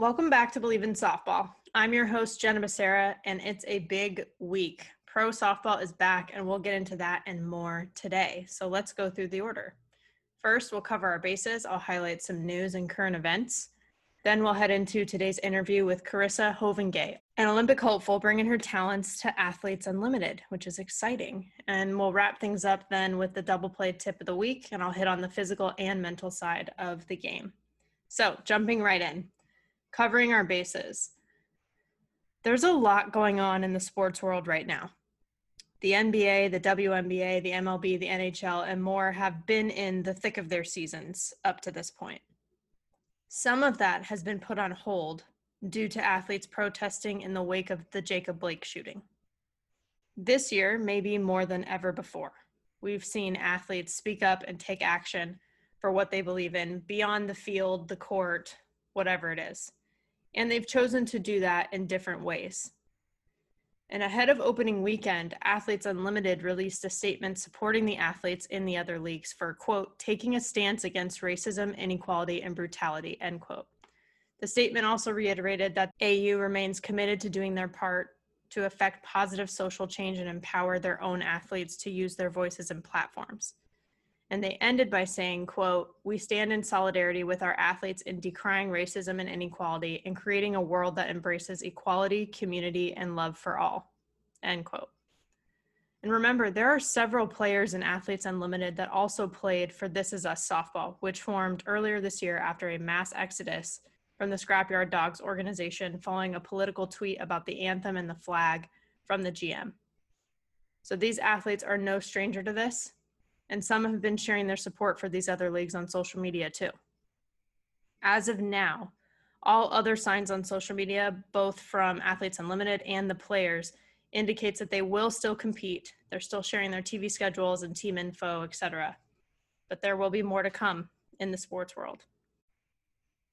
Welcome back to Believe in Softball. I'm your host, Jenna Becerra, and it's a big week. Pro softball is back, and we'll get into that and more today. So let's go through the order. First, we'll cover our bases. I'll highlight some news and current events. Then we'll head into today's interview with Karissa Hovinga, an Olympic hopeful bringing her talents to Athletes Unlimited, which is exciting. And we'll wrap things up then with the double play tip of the week, and I'll hit on the physical and mental side of the game. So, jumping right in, covering our bases. There's a lot going on in the sports world right now the NBA, the WNBA, the MLB, the NHL, and more have been in the thick of their seasons up to this point. Some of that has been put on hold due to athletes protesting in the wake of the Jacob Blake shooting. This year, maybe more than ever before, we've seen athletes speak up and take action for what they believe in beyond the field, the court, whatever it is. And they've chosen to do that in different ways. And ahead of opening weekend, Athletes Unlimited released a statement supporting the athletes in the other leagues for, quote, taking a stance against racism, inequality, and brutality, end quote. The statement also reiterated that AU remains committed to doing their part to affect positive social change and empower their own athletes to use their voices and platforms and they ended by saying quote we stand in solidarity with our athletes in decrying racism and inequality and creating a world that embraces equality community and love for all. End quote. And remember there are several players in athletes unlimited that also played for this is us softball which formed earlier this year after a mass exodus from the scrapyard dogs organization following a political tweet about the anthem and the flag from the gm so these athletes are no stranger to this and some have been sharing their support for these other leagues on social media too. As of now, all other signs on social media, both from Athletes Unlimited and the players, indicates that they will still compete. They're still sharing their TV schedules and team info, etc. But there will be more to come in the sports world.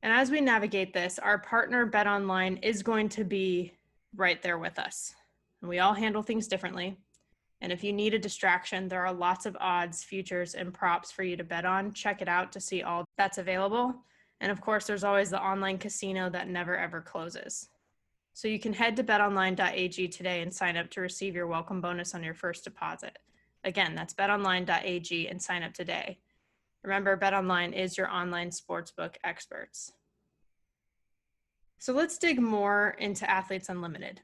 And as we navigate this, our partner BetOnline is going to be right there with us. And we all handle things differently. And if you need a distraction, there are lots of odds, futures, and props for you to bet on. Check it out to see all that's available. And of course, there's always the online casino that never ever closes. So you can head to betonline.ag today and sign up to receive your welcome bonus on your first deposit. Again, that's betonline.ag and sign up today. Remember, BetOnline is your online sportsbook experts. So let's dig more into Athletes Unlimited.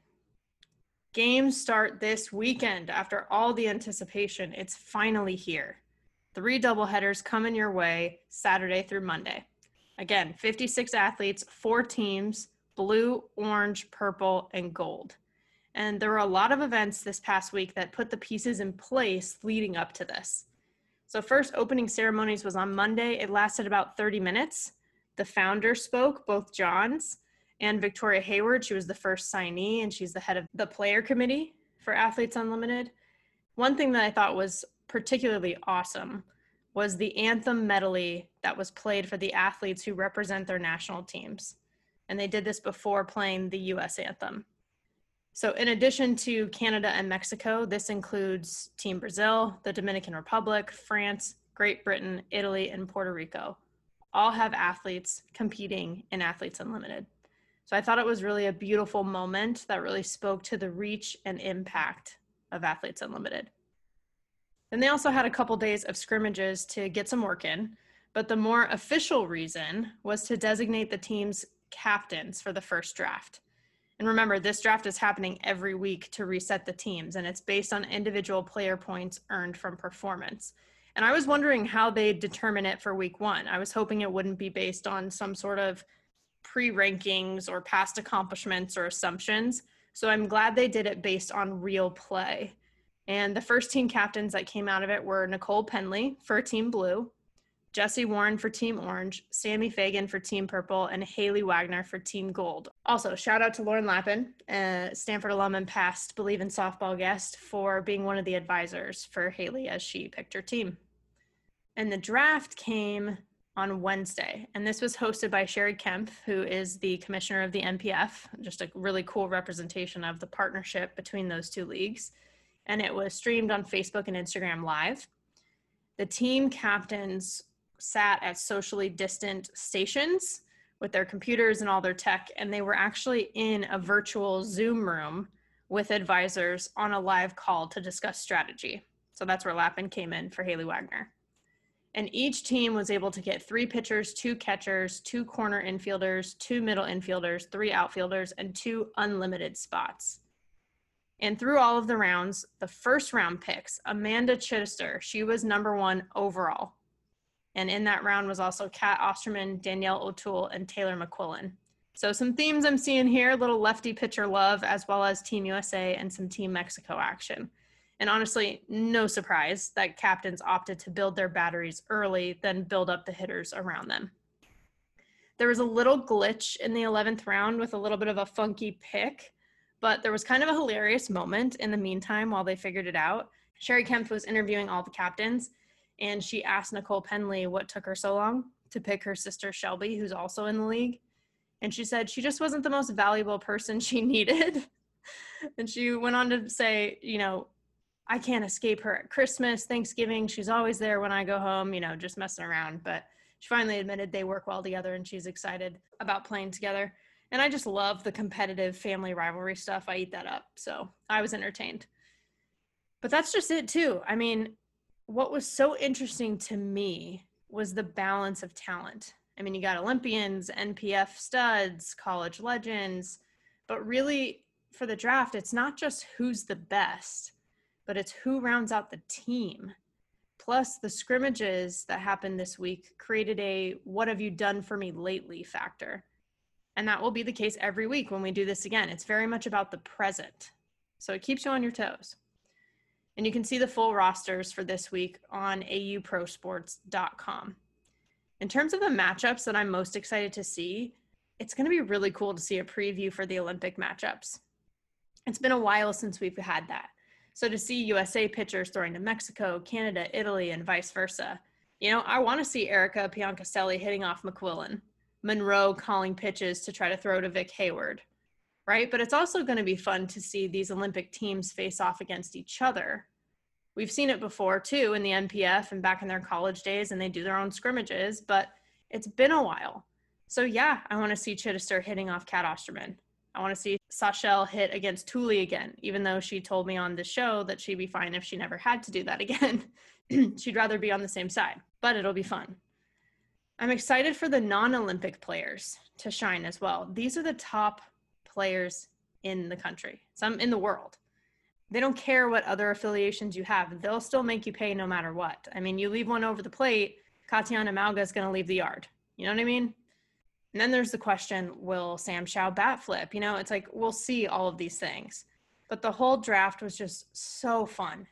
Games start this weekend after all the anticipation. It's finally here. Three doubleheaders coming your way Saturday through Monday. Again, 56 athletes, four teams blue, orange, purple, and gold. And there were a lot of events this past week that put the pieces in place leading up to this. So, first opening ceremonies was on Monday. It lasted about 30 minutes. The founder spoke, both Johns, and Victoria Hayward. She was the first signee, and she's the head of the player committee for Athletes Unlimited. One thing that I thought was particularly awesome was the anthem medley that was played for the athletes who represent their national teams. And they did this before playing the US anthem. So, in addition to Canada and Mexico, this includes Team Brazil, the Dominican Republic, France, Great Britain, Italy, and Puerto Rico. All have athletes competing in Athletes Unlimited. So I thought it was really a beautiful moment that really spoke to the reach and impact of Athletes Unlimited. Then they also had a couple days of scrimmages to get some work in, but the more official reason was to designate the team's captains for the first draft. And remember, this draft is happening every week to reset the teams, and it's based on individual player points earned from performance. And I was wondering how they determine it for week one. I was hoping it wouldn't be based on some sort of pre rankings or past accomplishments or assumptions. So I'm glad they did it based on real play. And the first team captains that came out of it were Nicole Pendley for Team Blue, Jessie Warren for Team Orange, Sammy Fagan for Team Purple, and Haley Wagner for Team Gold. Also, shout out to Lauren Lappin, Stanford alum and past Believe in Softball guest, for being one of the advisors for Haley as she picked her team. And the draft came on Wednesday, and this was hosted by Cheri Kempf, who is the commissioner of the NPF, just a really cool representation of the partnership between those two leagues. And it was streamed on Facebook and Instagram Live. The team captains sat at socially distant stations with their computers and all their tech, and they were actually in a virtual Zoom room with advisors on a live call to discuss strategy. So that's where Lappin came in for Haley Wagner. And each team was able to get three pitchers, two catchers, two corner infielders, two middle infielders, three outfielders, and two unlimited spots. And through all of the rounds, the first round picks, Amanda Chidester, she was number one overall. And in that round was also Cat Osterman, Danielle O'Toole, and Taylor McQuillin. So some themes I'm seeing here, little lefty pitcher love, as well as Team USA and some Team Mexico action. And honestly, no surprise that captains opted to build their batteries early, then build up the hitters around them. There was a little glitch in the 11th round with a little bit of a funky pick, but there was kind of a hilarious moment in the meantime while they figured it out. Cheri Kempf was interviewing all the captains, and she asked Nicole Pendley what took her so long to pick her sister Shelby, who's also in the league. And she said she just wasn't the most valuable person she needed. and she went on to say, you know, I can't escape her at Christmas, Thanksgiving. She's always there when I go home, you know, just messing around. But she finally admitted they work well together and she's excited about playing together. And I just love the competitive family rivalry stuff. I eat that up. So I was entertained. But that's just it, too. I mean, what was so interesting to me was the balance of talent. I mean, you got Olympians, NPF studs, college legends, but really for the draft, it's not just who's the best, but it's who rounds out the team. Plus, the scrimmages that happened this week created a what have you done for me lately factor. And that will be the case every week when we do this again. It's very much about the present. So it keeps you on your toes. And you can see the full rosters for this week on auprosports.com. In terms of the matchups that I'm most excited to see, it's going to be really cool to see a preview for the Olympic matchups. It's been a while since we've had that. So to see USA pitchers throwing to Mexico, Canada, Italy, and vice versa, you know, I want to see Erika Piancastelli hitting off McQuillin, Munro calling pitches to try to throw to Vic Hayward, right? But it's also going to be fun to see these Olympic teams face off against each other. We've seen it before too in the NPF and back in their college days, and they do their own scrimmages, but it's been a while. So, yeah, I want to see Chidester hitting off Cat Osterman. I want to see Sashel hit against Thule again, even though she told me on the show that she'd be fine if she never had to do that again. she'd rather be on the same side, but it'll be fun. I'm excited for the non Olympic players to shine as well. These are the top players in the country, some in the world. They don't care what other affiliations you have, they'll still make you pay no matter what. I mean, you leave one over the plate, Katiyana Mauga is going to leave the yard. You know what I mean? And then there's the question will Sam Shao bat flip? You know, it's like we'll see all of these things. But the whole draft was just so fun.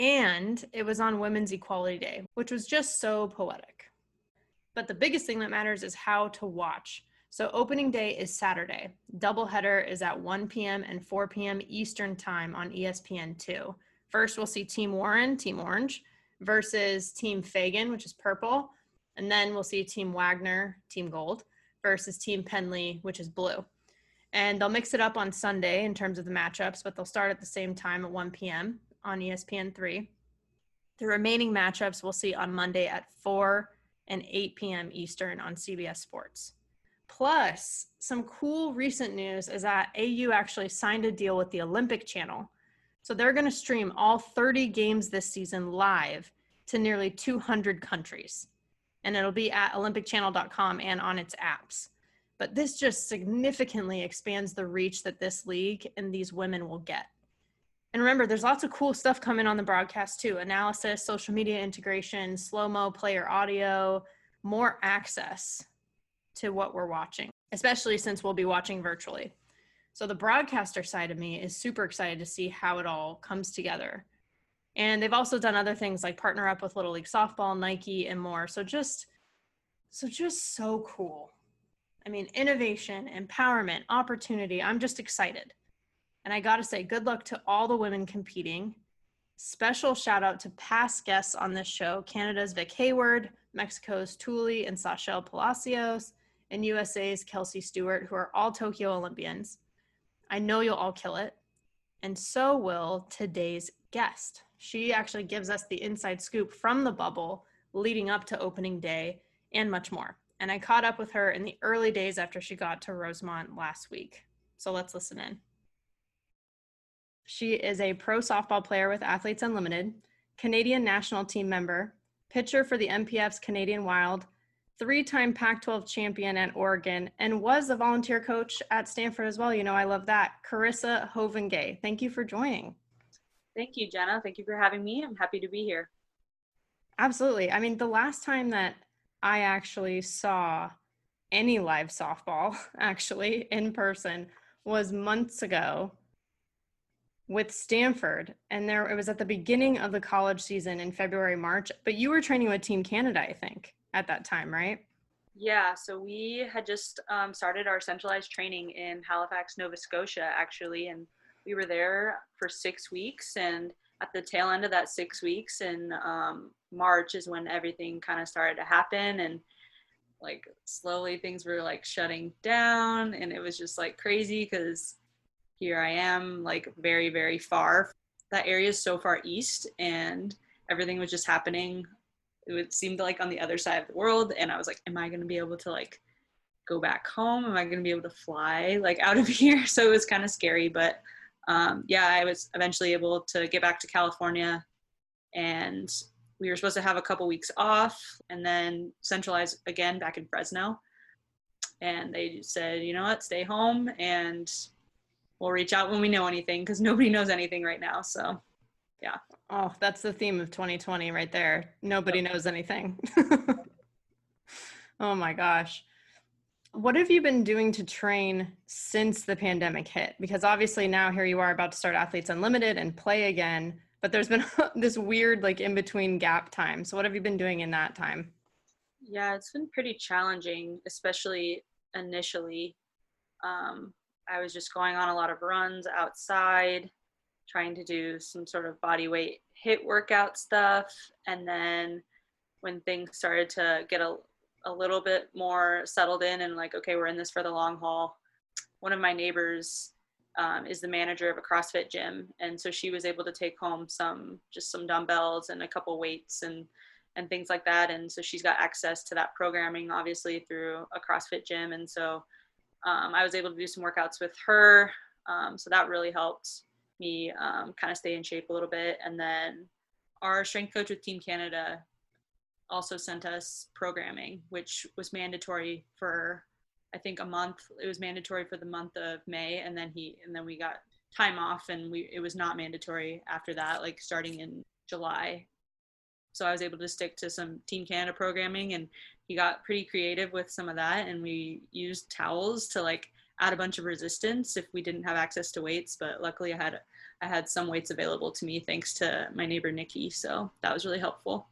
And it was on Women's Equality Day, which was just so poetic. But the biggest thing that matters is how to watch. So opening day is Saturday. Doubleheader is at 1 p.m. and 4 p.m. Eastern time on ESPN2. First, we'll see Team Warren, Team Orange, versus Team Fagan, which is purple. And then we'll see Team Wagner, Team Gold, versus Team Pendley, which is blue. And they'll mix it up on Sunday in terms of the matchups, but they'll start at the same time at 1 p.m. on ESPN3. The remaining matchups we'll see on Monday at 4 and 8 p.m. Eastern on CBS Sports. Plus, some cool recent news is that AU actually signed a deal with the Olympic Channel. So they're going to stream all 30 games this season live to nearly 200 countries. And it'll be at olympicchannel.com and on its apps. But this just significantly expands the reach that this league and these women will get. And remember, there's lots of cool stuff coming on the broadcast too analysis, social media integration, slow mo player audio, more access to what we're watching, especially since we'll be watching virtually. So the broadcaster side of me is super excited to see how it all comes together. And they've also done other things like partner up with Little League Softball, Nike, and more. So just so just so cool. I mean, innovation, empowerment, opportunity. I'm just excited. And I got to say, good luck to all the women competing. Special shout out to past guests on this show Canada's Vic Hayward, Mexico's Tuli and Sashel Palacios, and USA's Kelsey Stewart, who are all Tokyo Olympians. I know you'll all kill it. And so will today's guest. She actually gives us the inside scoop from the bubble leading up to opening day and much more. And I caught up with her in the early days after she got to Rosemont last week. So let's listen in. She is a pro softball player with Athletes Unlimited, Canadian national team member, pitcher for the NPF's Canadian Wild, three time Pac 12 champion at Oregon, and was a volunteer coach at Stanford as well. You know, I love that. Karissa Hovinga, thank you for joining. Thank you, Jenna. Thank you for having me. I'm happy to be here. Absolutely. I mean, the last time that I actually saw any live softball, actually in person, was months ago with Stanford. And there it was at the beginning of the college season in February, March. But you were training with Team Canada, I think, at that time, right? Yeah, so we had just um, started our centralized training in Halifax, Nova Scotia, actually, and we were there for six weeks. And at the tail end of that six weeks in um, March is when everything kind of started to happen, and like slowly things were like shutting down, and it was just like crazy because here I am, like very, very far. That area is so far east, and everything was just happening. It seemed like on the other side of the world, and I was like, "Am I going to be able to like go back home? Am I going to be able to fly like out of here?" So it was kind of scary, but um, yeah, I was eventually able to get back to California, and we were supposed to have a couple weeks off, and then centralize again back in Fresno. And they said, you know what, stay home and we'll reach out when we know anything because nobody knows anything right now. So, yeah. Oh, that's the theme of 2020 right there. Nobody yep. knows anything. oh my gosh. What have you been doing to train since the pandemic hit? Because obviously now here you are about to start Athletes Unlimited and play again, but there's been this weird like in between gap time. So what have you been doing in that time? Yeah, it's been pretty challenging, especially initially. Um, I was just going on a lot of runs outside, trying to do some sort of body weight hit workout stuff. And then when things started to get a, a little bit more settled in and like, okay, we're in this for the long haul, one of my neighbors um, is the manager of a CrossFit gym. And so she was able to take home some, just some dumbbells and a couple weights and, and things like that. And so she's got access to that programming, obviously, through a CrossFit gym. And so um, I was able to do some workouts with her. Um, so that really helped me um, kind of stay in shape a little bit. And then our strength coach with Team Canada also sent us programming, which was mandatory for I think a month. It was mandatory for the month of May, and then he and then we got time off, and we it was not mandatory after that, like starting in July. So I was able to stick to some Team Canada programming, and he got pretty creative with some of that and we used towels to like add a bunch of resistance if we didn't have access to weights but luckily i had i had some weights available to me thanks to my neighbor nikki so that was really helpful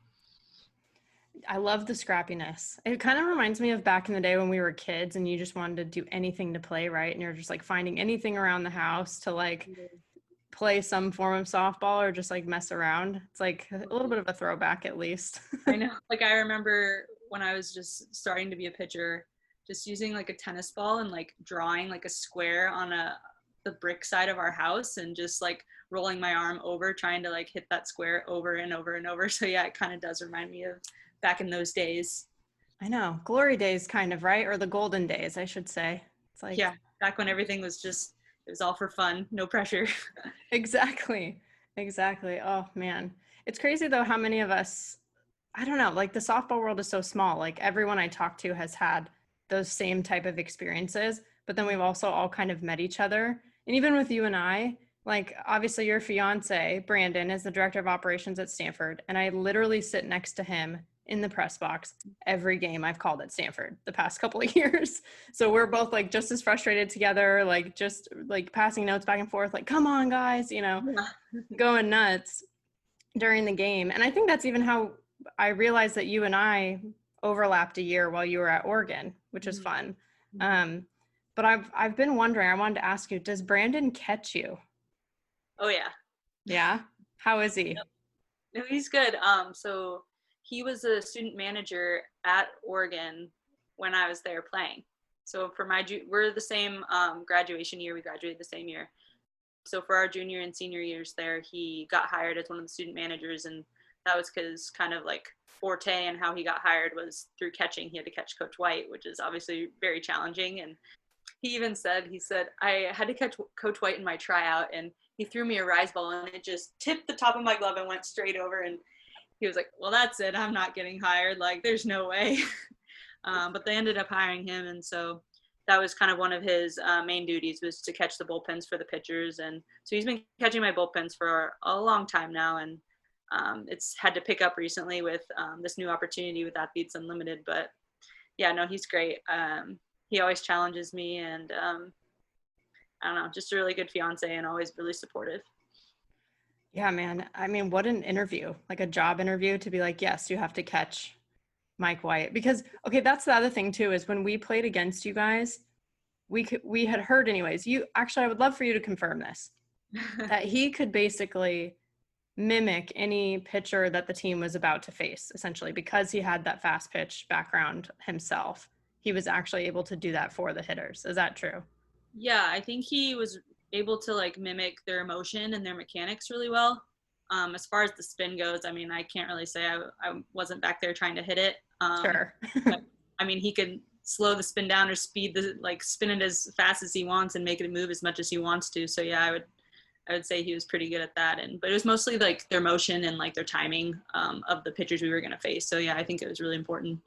i love the scrappiness. It kind of reminds me of back in the day when we were kids and you just wanted to do anything to play right? And you're just like finding anything around the house to like mm-hmm. play some form of softball or just like mess around. It's like a little bit of a throwback at least. I know. Like i remember when I was just starting to be a pitcher, just using like a tennis ball and like drawing like a square on a the brick side of our house and just like rolling my arm over trying to like hit that square over and over and over. So yeah, it kind of does remind me of back in those days. I know. Glory days kind of, right? Or the golden days, I should say. It's like Yeah, back when everything was just it was all for fun, no pressure. exactly. Exactly. Oh man. It's crazy though how many of us I don't know, like the softball world is so small. Like everyone I talk to has had those same type of experiences, but then we've also all kind of met each other. And even with you and I, like obviously your fiance, Brandon, is the director of operations at Stanford. And I literally sit next to him in the press box every game I've called at Stanford the past couple of years. So we're both like just as frustrated together, like just like passing notes back and forth, like, come on, guys, you know, going nuts during the game. And I think that's even how I realized that you and I overlapped a year while you were at Oregon, which was Mhm. fun. Mhm. Um, but I've I've been wondering. I wanted to ask you: Does Brandon catch you? Oh yeah. Yeah. How is he? No, he's good. Um, so he was a student manager at Oregon when I was there playing. So for my we're the same um, graduation year. We graduated the same year. So for our junior and senior years there, he got hired as one of the student managers, and that was because kind of like forte and how he got hired was through catching. He had to catch Coach White, which is obviously very challenging. And he even said, he said, I had to catch Coach White in my tryout, and he threw me a rise ball, and it just tipped the top of my glove and went straight over. And he was like, "Well, that's it. I'm not getting hired. Like, there's no way." um, but they ended up hiring him, and so that was kind of one of his uh, main duties was to catch the bullpens for the pitchers. And so he's been catching my bullpens for a long time now, and um, it's had to pick up recently with um, this new opportunity with Athletes Unlimited. But yeah, no, he's great. Um, he always challenges me, and um, I don't know, just a really good fiance and always really supportive. Yeah, man. I mean, what an interview, like a job interview to be like, yes, you have to catch Mike White. Because, okay, that's the other thing too, is when we played against you guys, we could, we had heard anyways, you actually, I would love for you to confirm this, that he could basically mimic any pitcher that the team was about to face, essentially, because he had that fast pitch background himself. He was actually able to do that for the hitters. Is that true? yeah, I think he was able to like mimic their emotion and their mechanics really well. Um, as far as the spin goes, I mean, I can't really say I, I wasn't back there trying to hit it. Um, sure. I mean, he could slow the spin down or speed the like spin it as fast as he wants and make it move as much as he wants to. So yeah, I would I would say he was pretty good at that. And but it was mostly like their motion and like their timing um, of the pitchers we were going to face. So yeah, I think it was really important.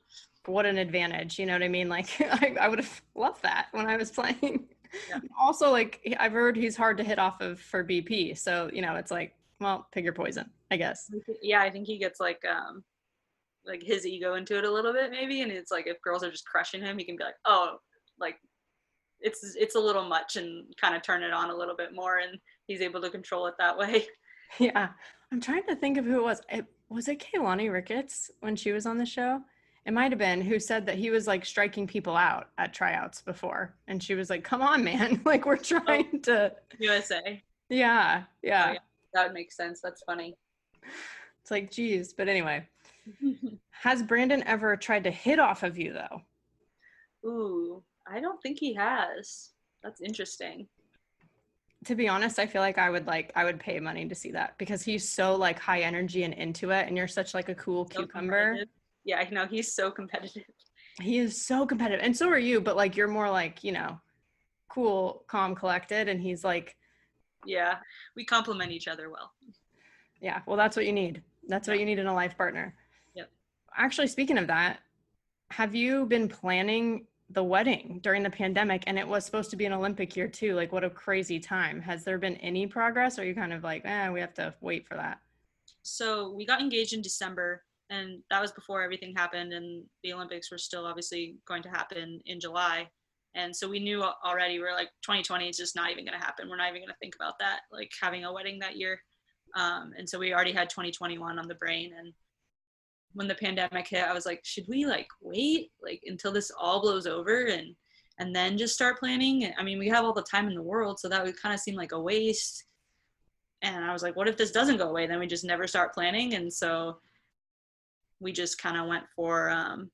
what an advantage you know what i mean like i, I would have loved that when i was playing Yeah. also like i've heard he's hard to hit off of for bp so you know it's like well pick your poison i guess Yeah, I think he gets like um like his ego into it a little bit maybe, and it's like if girls are just crushing him, he can be like, oh, like it's it's a little much and kind of turn it on a little bit more, and he's able to control it that way. yeah i'm trying to think of who it was it, was it keilani ricketts when she was on the show it might have been who said that he was like striking people out at tryouts before and she was like come on man like we're oh. trying to USA, yeah yeah oh, yeah. that would make sense. That's funny. it's like geez but anyway has brandon ever tried to hit off of you though Ooh, I don't think he has. That's interesting. to be honest i feel like i would like i would pay money to see that because he's so like high energy and into it and you're such like a cool So cucumber competitive. Yeah, I know he's so competitive. he is so competitive and so are you but like you're more like you know cool calm collected and he's like Yeah, we complement each other well. yeah well that's what you need. That's what you need in a life partner. Yep. actually speaking of that have you been planning the wedding during the pandemic and it was supposed to be an olympic year too? Like what a crazy time. Has there been any progress or are you kind of like eh, we have to wait for that so we got engaged in December, and that was before everything happened, and the Olympics were still obviously going to happen in July. And so we knew al- already we are like 2020 is just not even going to happen. We're not even going to think about that, like having a wedding that year. Um, and so we already had 2021 on the brain. And when the pandemic hit, I was like, should we like wait like until this all blows over and and then just start planning? I mean, we have all the time in the world, so that would kind of seem like a waste and I was like, what if this doesn't go away? Then we just never start planning. And so we just kind of went for um,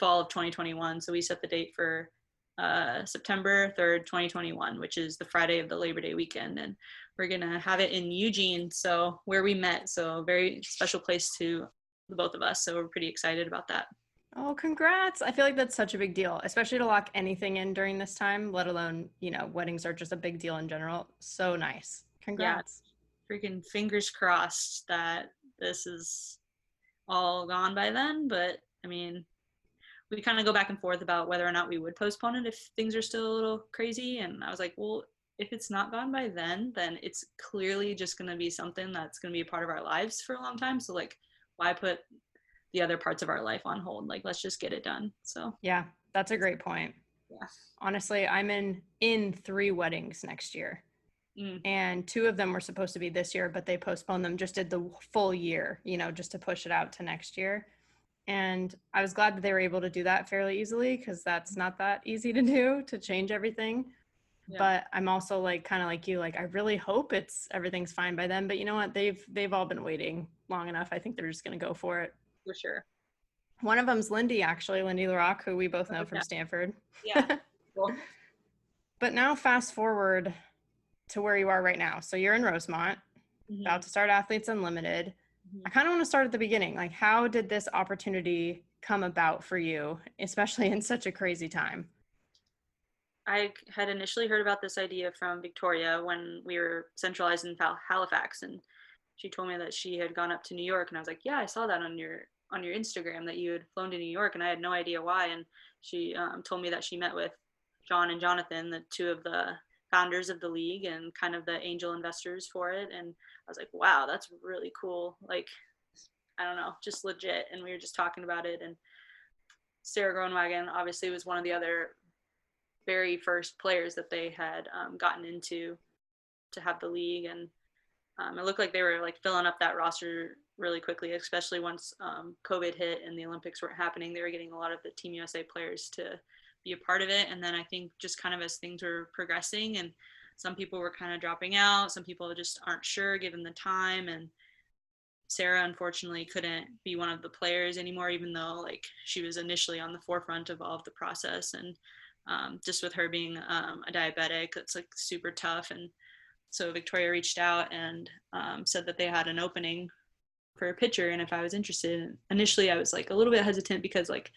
fall of 2021. So we set the date for uh, September 3rd, 2021, which is the Friday of the Labor Day weekend. And we're going to have it in Eugene, so where we met. So a very special place to the both of us. So we're pretty excited about that. Oh, congrats. I feel like that's such a big deal, especially to lock anything in during this time, let alone, you know, weddings are just a big deal in general. So nice. Congrats. Yeah. Freaking fingers crossed that this is all gone by then. But I mean, we kind of go back and forth about whether or not we would postpone it if things are still a little crazy. And I was like, well, if it's not gone by then, then it's clearly just going to be something that's going to be a part of our lives for a long time. So, like, why put the other parts of our life on hold? Like, let's just get it done. So, Yeah, that's a great point. yeah. Honestly, I'm in in 3 weddings next year. Mm. And two of them were supposed to be this year, but they postponed them, just did the full year, you know, just to push it out to next year. And I was glad that they were able to do that fairly easily because that's not that easy to do to change everything. Yeah. But I'm also like kind of like you, like I really hope it's everything's fine by then. But you know what? They've they've all been waiting long enough. I think they're just gonna go for it. For sure. One of them's Lindy, actually, Lindy LaRock, who we both know from Stanford. Yeah. cool. But now fast forward to where you are right now. So you're in Rosemont, mm-hmm. about to start Athletes Unlimited. Mm-hmm. I kind of want to start at the beginning. Like, how did this opportunity come about for you, especially in such a crazy time? I had initially heard about this idea from Victoria when we were centralized in Halifax, and she told me that she had gone up to New York, and I was like, "Yeah, I saw that on your on your Instagram that you had flown to New York," and I had no idea why. And she um, told me that she met with John and Jonathan, the two of the founders of the league and kind of the angel investors for it. And I was like, wow, that's really cool. Like, I don't know, just legit. And we were just talking about it. And Sara Groenewegen obviously was one of the other very first players that they had um, gotten into to have the league. And um, it looked like they were like filling up that roster really quickly, especially once um, COVID hit and the Olympics weren't happening. They were getting a lot of the Team USA players to be a part of it. And then I think just kind of as things were progressing and some people were kind of dropping out, some people just aren't sure given the time. And Sarah unfortunately couldn't be one of the players anymore, even though like she was initially on the forefront of all of the process. And um, just with her being um, a diabetic, it's like super tough. And so Victoria reached out and um, said that they had an opening for a pitcher and if I was interested. Initially, I was like a little bit hesitant because like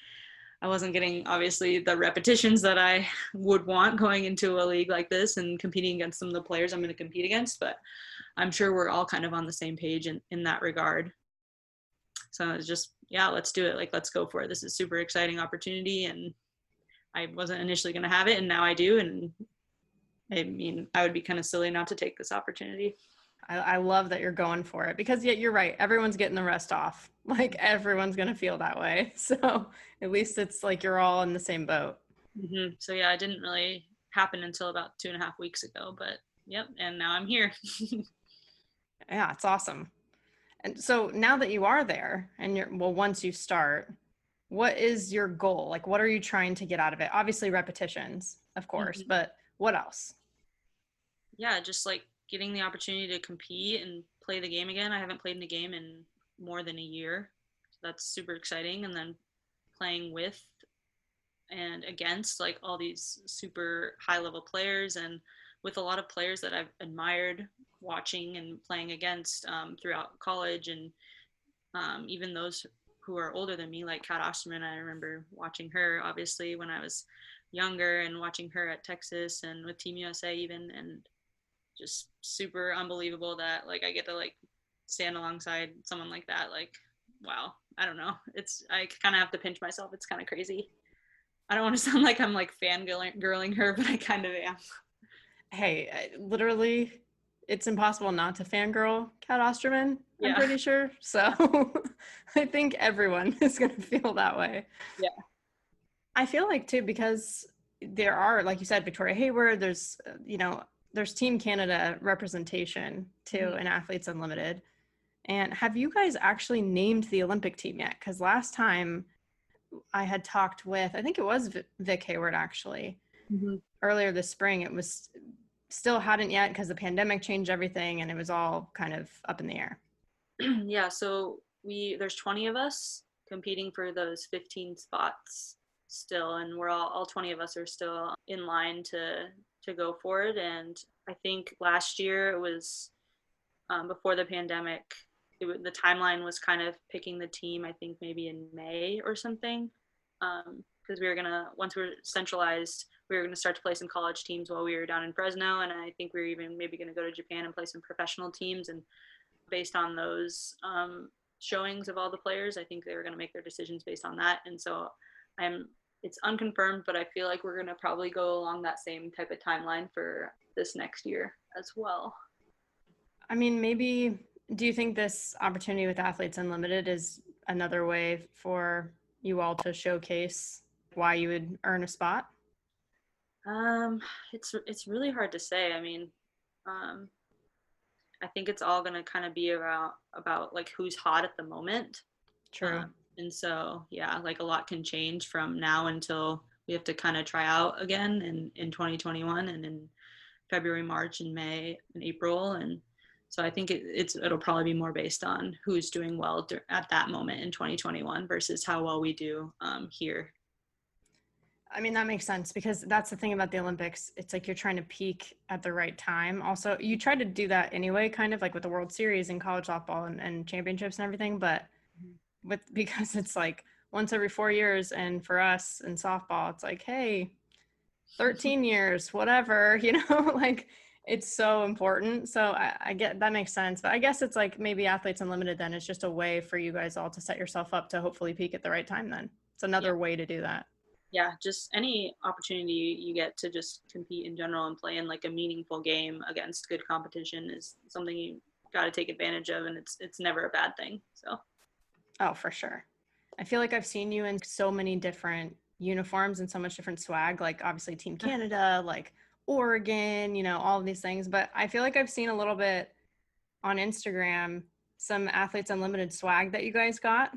I wasn't getting obviously the repetitions that I would want going into a league like this and competing against some of the players I'm going to compete against. But I'm sure we're all kind of on the same page in, in that regard. So it's just, yeah, let's do it. Like, let's go for it. This is super exciting opportunity. And I wasn't initially going to have it. And now I do. And I mean, I would be kind of silly not to take this opportunity. I, I love that you're going for it because yet you're right. Everyone's getting the rest off. Like everyone's gonna feel that way. So at least it's like you're all in the same boat. Mm-hmm. So yeah, it didn't really happen until about two and a half weeks ago, but yep. And now I'm here. yeah, it's awesome. And so now that you are there and you're well, once you start, what is your goal? Like, what are you trying to get out of it? Obviously, repetitions, of course, mm-hmm. but what else? Yeah, just like getting the opportunity to compete and play the game again. I haven't played in the game in more than a year. So that's super exciting. And then playing with and against like all these super high level players and with a lot of players that I've admired watching and playing against um, throughout college and um, even those who are older than me, like Cat Osterman. I remember watching her obviously when I was younger and watching her at Texas and with Team USA even and just super unbelievable that like I get to like stand alongside someone like that. Like, wow, I don't know. It's I kind of have to pinch myself. It's kind of crazy. I don't want to sound like I'm like fangirling her, but I kind of am. Hey, literally, it's impossible not to fangirl Cat Osterman. I'm pretty sure. So I think everyone is going to feel that way. Yeah. I feel like too because there are, like you said, Victoria Hayward. There's, uh, you know, there's Team Canada representation too mm-hmm. in Athletes Unlimited. And have you guys actually named the Olympic team yet? Because last time I had talked with, I think it was Vic Hayward actually, mm-hmm. earlier this spring. It was still hadn't yet because the pandemic changed everything and it was all kind of up in the air. yeah. So we, there's 20 of us competing for those 15 spots still. And we're all, all 20 of us are still in line to to go for it. And I think last year it was um, before the pandemic. It, the timeline was kind of picking the team. I think maybe in May or something, because um, we were gonna once we are centralized, we were gonna start to play some college teams while we were down in Fresno, and I think we were even maybe gonna go to Japan and play some professional teams. And based on those um, showings of all the players, I think they were gonna make their decisions based on that. And so I'm it's unconfirmed, but I feel like we're gonna probably go along that same type of timeline for this next year as well. I mean, maybe do you think this opportunity with Athletes Unlimited is another way for you all to showcase why you would earn a spot? Um, it's it's really hard to say. I mean, Um, I think it's all going to kind of be about about like who's hot at the moment. True. Um, and so yeah, like a lot can change from now until we have to kind of try out again in in 2021 and in February, March, and May and April and so I think it, it's it'll probably be more based on who's doing well at that moment in 2021 versus how well we do um, here I mean, that makes sense because that's the thing about the Olympics. It's like you're trying to peak at the right time. Also, you try to do that anyway, kind of like with the World Series and college softball and, and championships and everything. But. With because it's like once every four years, and for us in softball, it's like, hey, 13 years, whatever, you know, like it's so important. So I, I, get that makes sense. But I guess it's like maybe Athletes Unlimited then it's just a way for you guys all to set yourself up to hopefully peak at the right time then. It's another yeah. way to do that yeah, just any opportunity you get to just compete in general and play in like a meaningful game against good competition is something you got to take advantage of, and it's it's never a bad thing. So, oh, for sure. I feel like I've seen you in so many different uniforms and so much different swag. Like obviously Team Canada, like Oregon, you know, all of these things. But I feel like I've seen a little bit on Instagram some athletes unlimited swag that you guys got.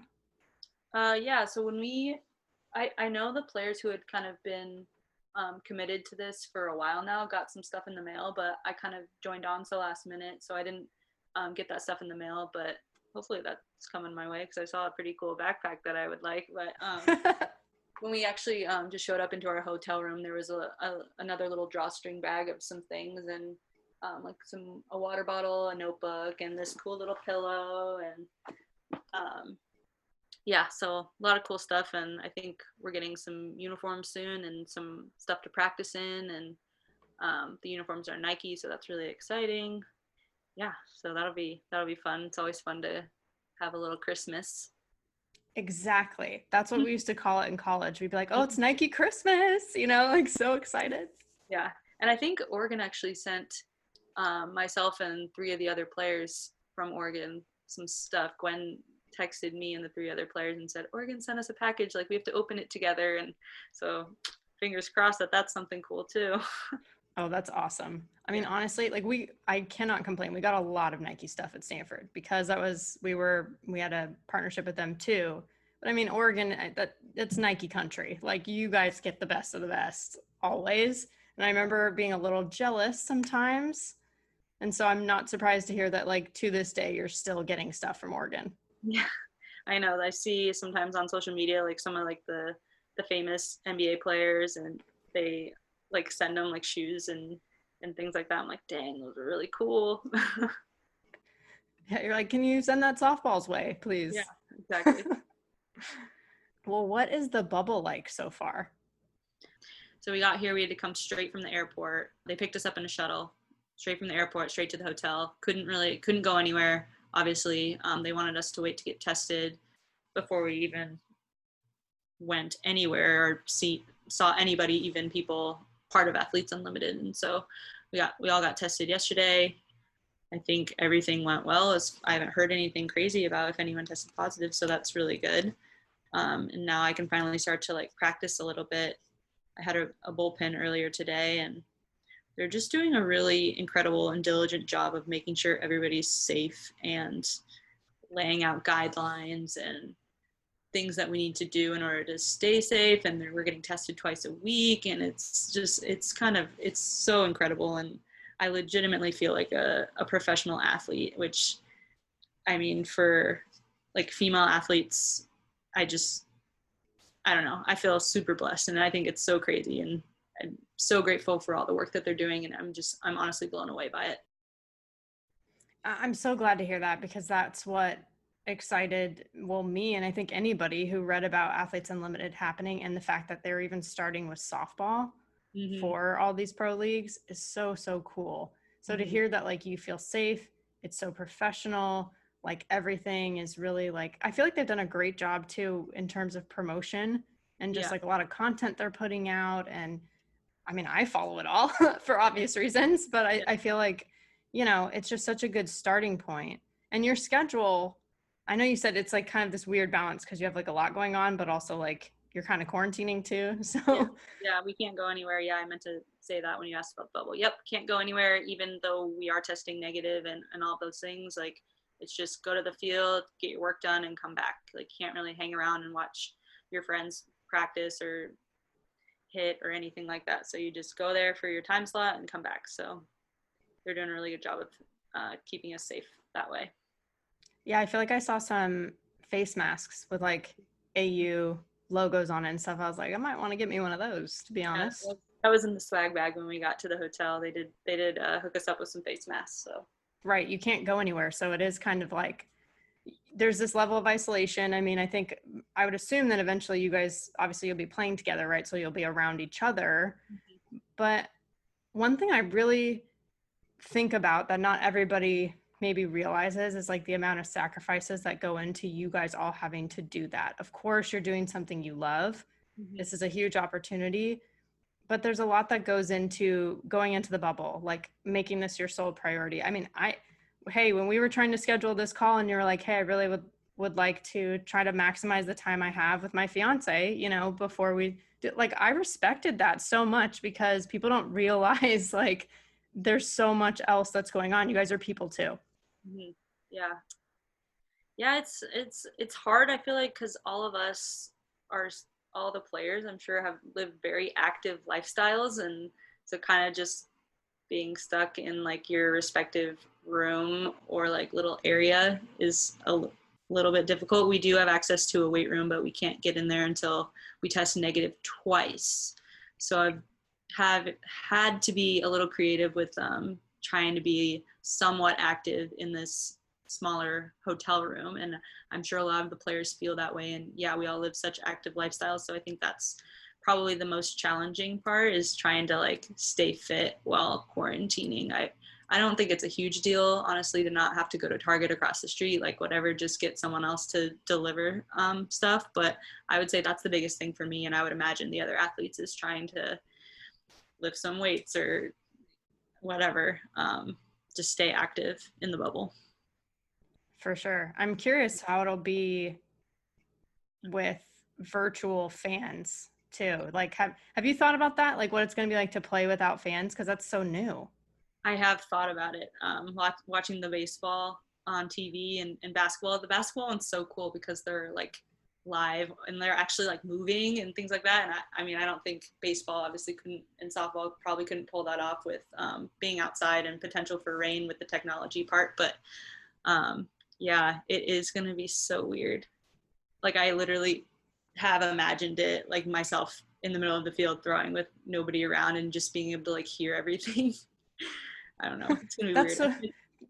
Uh, yeah. So when we I, I know the players who had kind of been um, committed to this for a while now got some stuff in the mail, but I kind of joined on so last minute, so I didn't um, get that stuff in the mail. But hopefully that's coming my way because I saw a pretty cool backpack that I would like. But um, when we actually um, just showed up into our hotel room, there was a, a another little drawstring bag of some things and um, like some a water bottle, a notebook, and this cool little pillow and um, yeah, so a lot of cool stuff, and I think we're getting some uniforms soon and some stuff to practice in, and um, the uniforms are Nike, so that's really exciting. Yeah, so that'll be that'll be fun. It's always fun to have a little Christmas. Exactly. That's what we used to call it in college. We'd be like, "Oh, it's Nike Christmas," you know, like so excited. Yeah, and I think Oregon actually sent um, myself and three of the other players from Oregon some stuff. Gwen texted me and the three other players and said, Oregon sent us a package. Like we have to open it together. And so fingers crossed that that's something cool too. Oh, that's awesome. I mean, honestly, like we, I cannot complain. We got a lot of Nike stuff at Stanford because that was, we were, we had a partnership with them too. But I mean, Oregon, that it's Nike country. Like you guys get the best of the best always. And I remember being a little jealous sometimes. And so I'm not surprised to hear that, like, to this day, you're still getting stuff from Oregon. Yeah, I know. I see sometimes on social media like some of like the the famous NBA players, and they like send them like shoes and and things like that. I'm like, dang, those are really cool. yeah, you're like, can you send that softball's way, please? Yeah, exactly. well, what is the bubble like so far? So we got here, we had to come straight from the airport. They picked us up in a shuttle, straight from the airport, straight to the hotel. Couldn't really, couldn't go anywhere obviously um, they wanted us to wait to get tested before we even went anywhere or see saw anybody even people part of athletes unlimited. And so we got we all got tested yesterday. I think everything went well. As i haven't heard anything crazy about if anyone tested positive so that's really good. Um, and now i can finally start to like practice a little bit. I had a, a bullpen earlier today and they're just doing a really incredible and diligent job of making sure everybody's safe and laying out guidelines and things that we need to do in order to stay safe and we're getting tested twice a week and it's just it's kind of it's so incredible and i legitimately feel like a, a professional athlete which i mean for like female athletes i just i don't know i feel super blessed and i think it's so crazy and I'm so grateful for all the work that they're doing, and I'm just I'm honestly blown away by it. I'm so glad to hear that because that's what excited well me and I think anybody who read about Athletes Unlimited happening and the fact that they're even starting with softball mm-hmm. for all these pro leagues is so so cool. So mm-hmm. to hear that like you feel safe, it's so professional, like everything is really like I feel like they've done a great job too in terms of promotion and just yeah. like a lot of content they're putting out and I mean, I follow it all for obvious reasons, but I, I feel like, you know, it's just such a good starting. And your schedule, I know you said it's like kind of this weird balance because you have like a lot going on, but also like you're kind of quarantining too. So yeah. yeah, we can't go anywhere. Yeah, I meant to say that when you asked about the bubble. Yep, can't go anywhere even though we are testing negative and and all those things. Like it's just go to the field, get your work done, and come back. Like can't really hang around and watch your friends practice or hit or anything like that. So you just go there for your time slot and come back. So they're doing a really good job of uh, keeping us safe that way. Yeah, I feel like I saw some face masks with like AU logos on it and stuff. I was like, I might want to get me one of those, to be honest. Yeah, that was in the swag bag when we got to the hotel. They did they did uh, hook us up with some face masks. So right, you can't go anywhere, so it is kind of like there's this level of isolation. I mean, I think I would assume that eventually you guys obviously you'll be playing together, right? So you'll be around each other. Mm-hmm. But one thing I really think about that not everybody maybe realizes is like the amount of sacrifices that go into you guys all having to do that. Of course, you're doing something you love. Mm-hmm. This is a huge opportunity, but there's a lot that goes into going into the bubble, like making this your sole priority. I mean, I hey, when we were trying to schedule this call and you were like, "Hey, I really would would like to try to maximize the time I have with my fiance, you know, before we do, like I respected that so much because people don't realize like there's so much else that's going on. You guys are people too. Mm-hmm. Yeah. Yeah, it's it's it's hard. I feel like because all of us are all the players. I'm sure have lived very active lifestyles, and so kind of just being stuck in like your respective room or like little area is a little bit difficult. We do have access to a weight room, but we can't get in there until we test negative twice. So I've have had to be a little creative with um, trying to be somewhat active in this smaller hotel room. And i'm sure a lot of the players feel that way. And yeah we all live such active lifestyles. So i think that's probably the most challenging part is trying to like stay fit while quarantining. I i don't think it's a huge deal honestly to not have to go to target across the street like whatever just get someone else to deliver um, stuff. But i would say that's the biggest thing for me. And i would imagine the other athletes is trying to lift some weights or whatever um, to stay active in the bubble. For sure. I'm curious how it'll be with virtual fans too. Like have have you thought about that? Like what it's going to be like to play without fans? Because that's so new. I have thought about it. Um, watching the baseball on tv and, and basketball. The basketball one's so cool because they're like live and they're actually like moving and things like that. And I, I mean, I don't think baseball obviously couldn't and softball probably couldn't pull that off with um, being outside and potential for rain with the technology part. But um, yeah, it is going to be so weird. Like I literally have imagined it like myself in the middle of the field throwing with nobody around and just being able to like hear everything. I don't know. It's gonna be weird. So,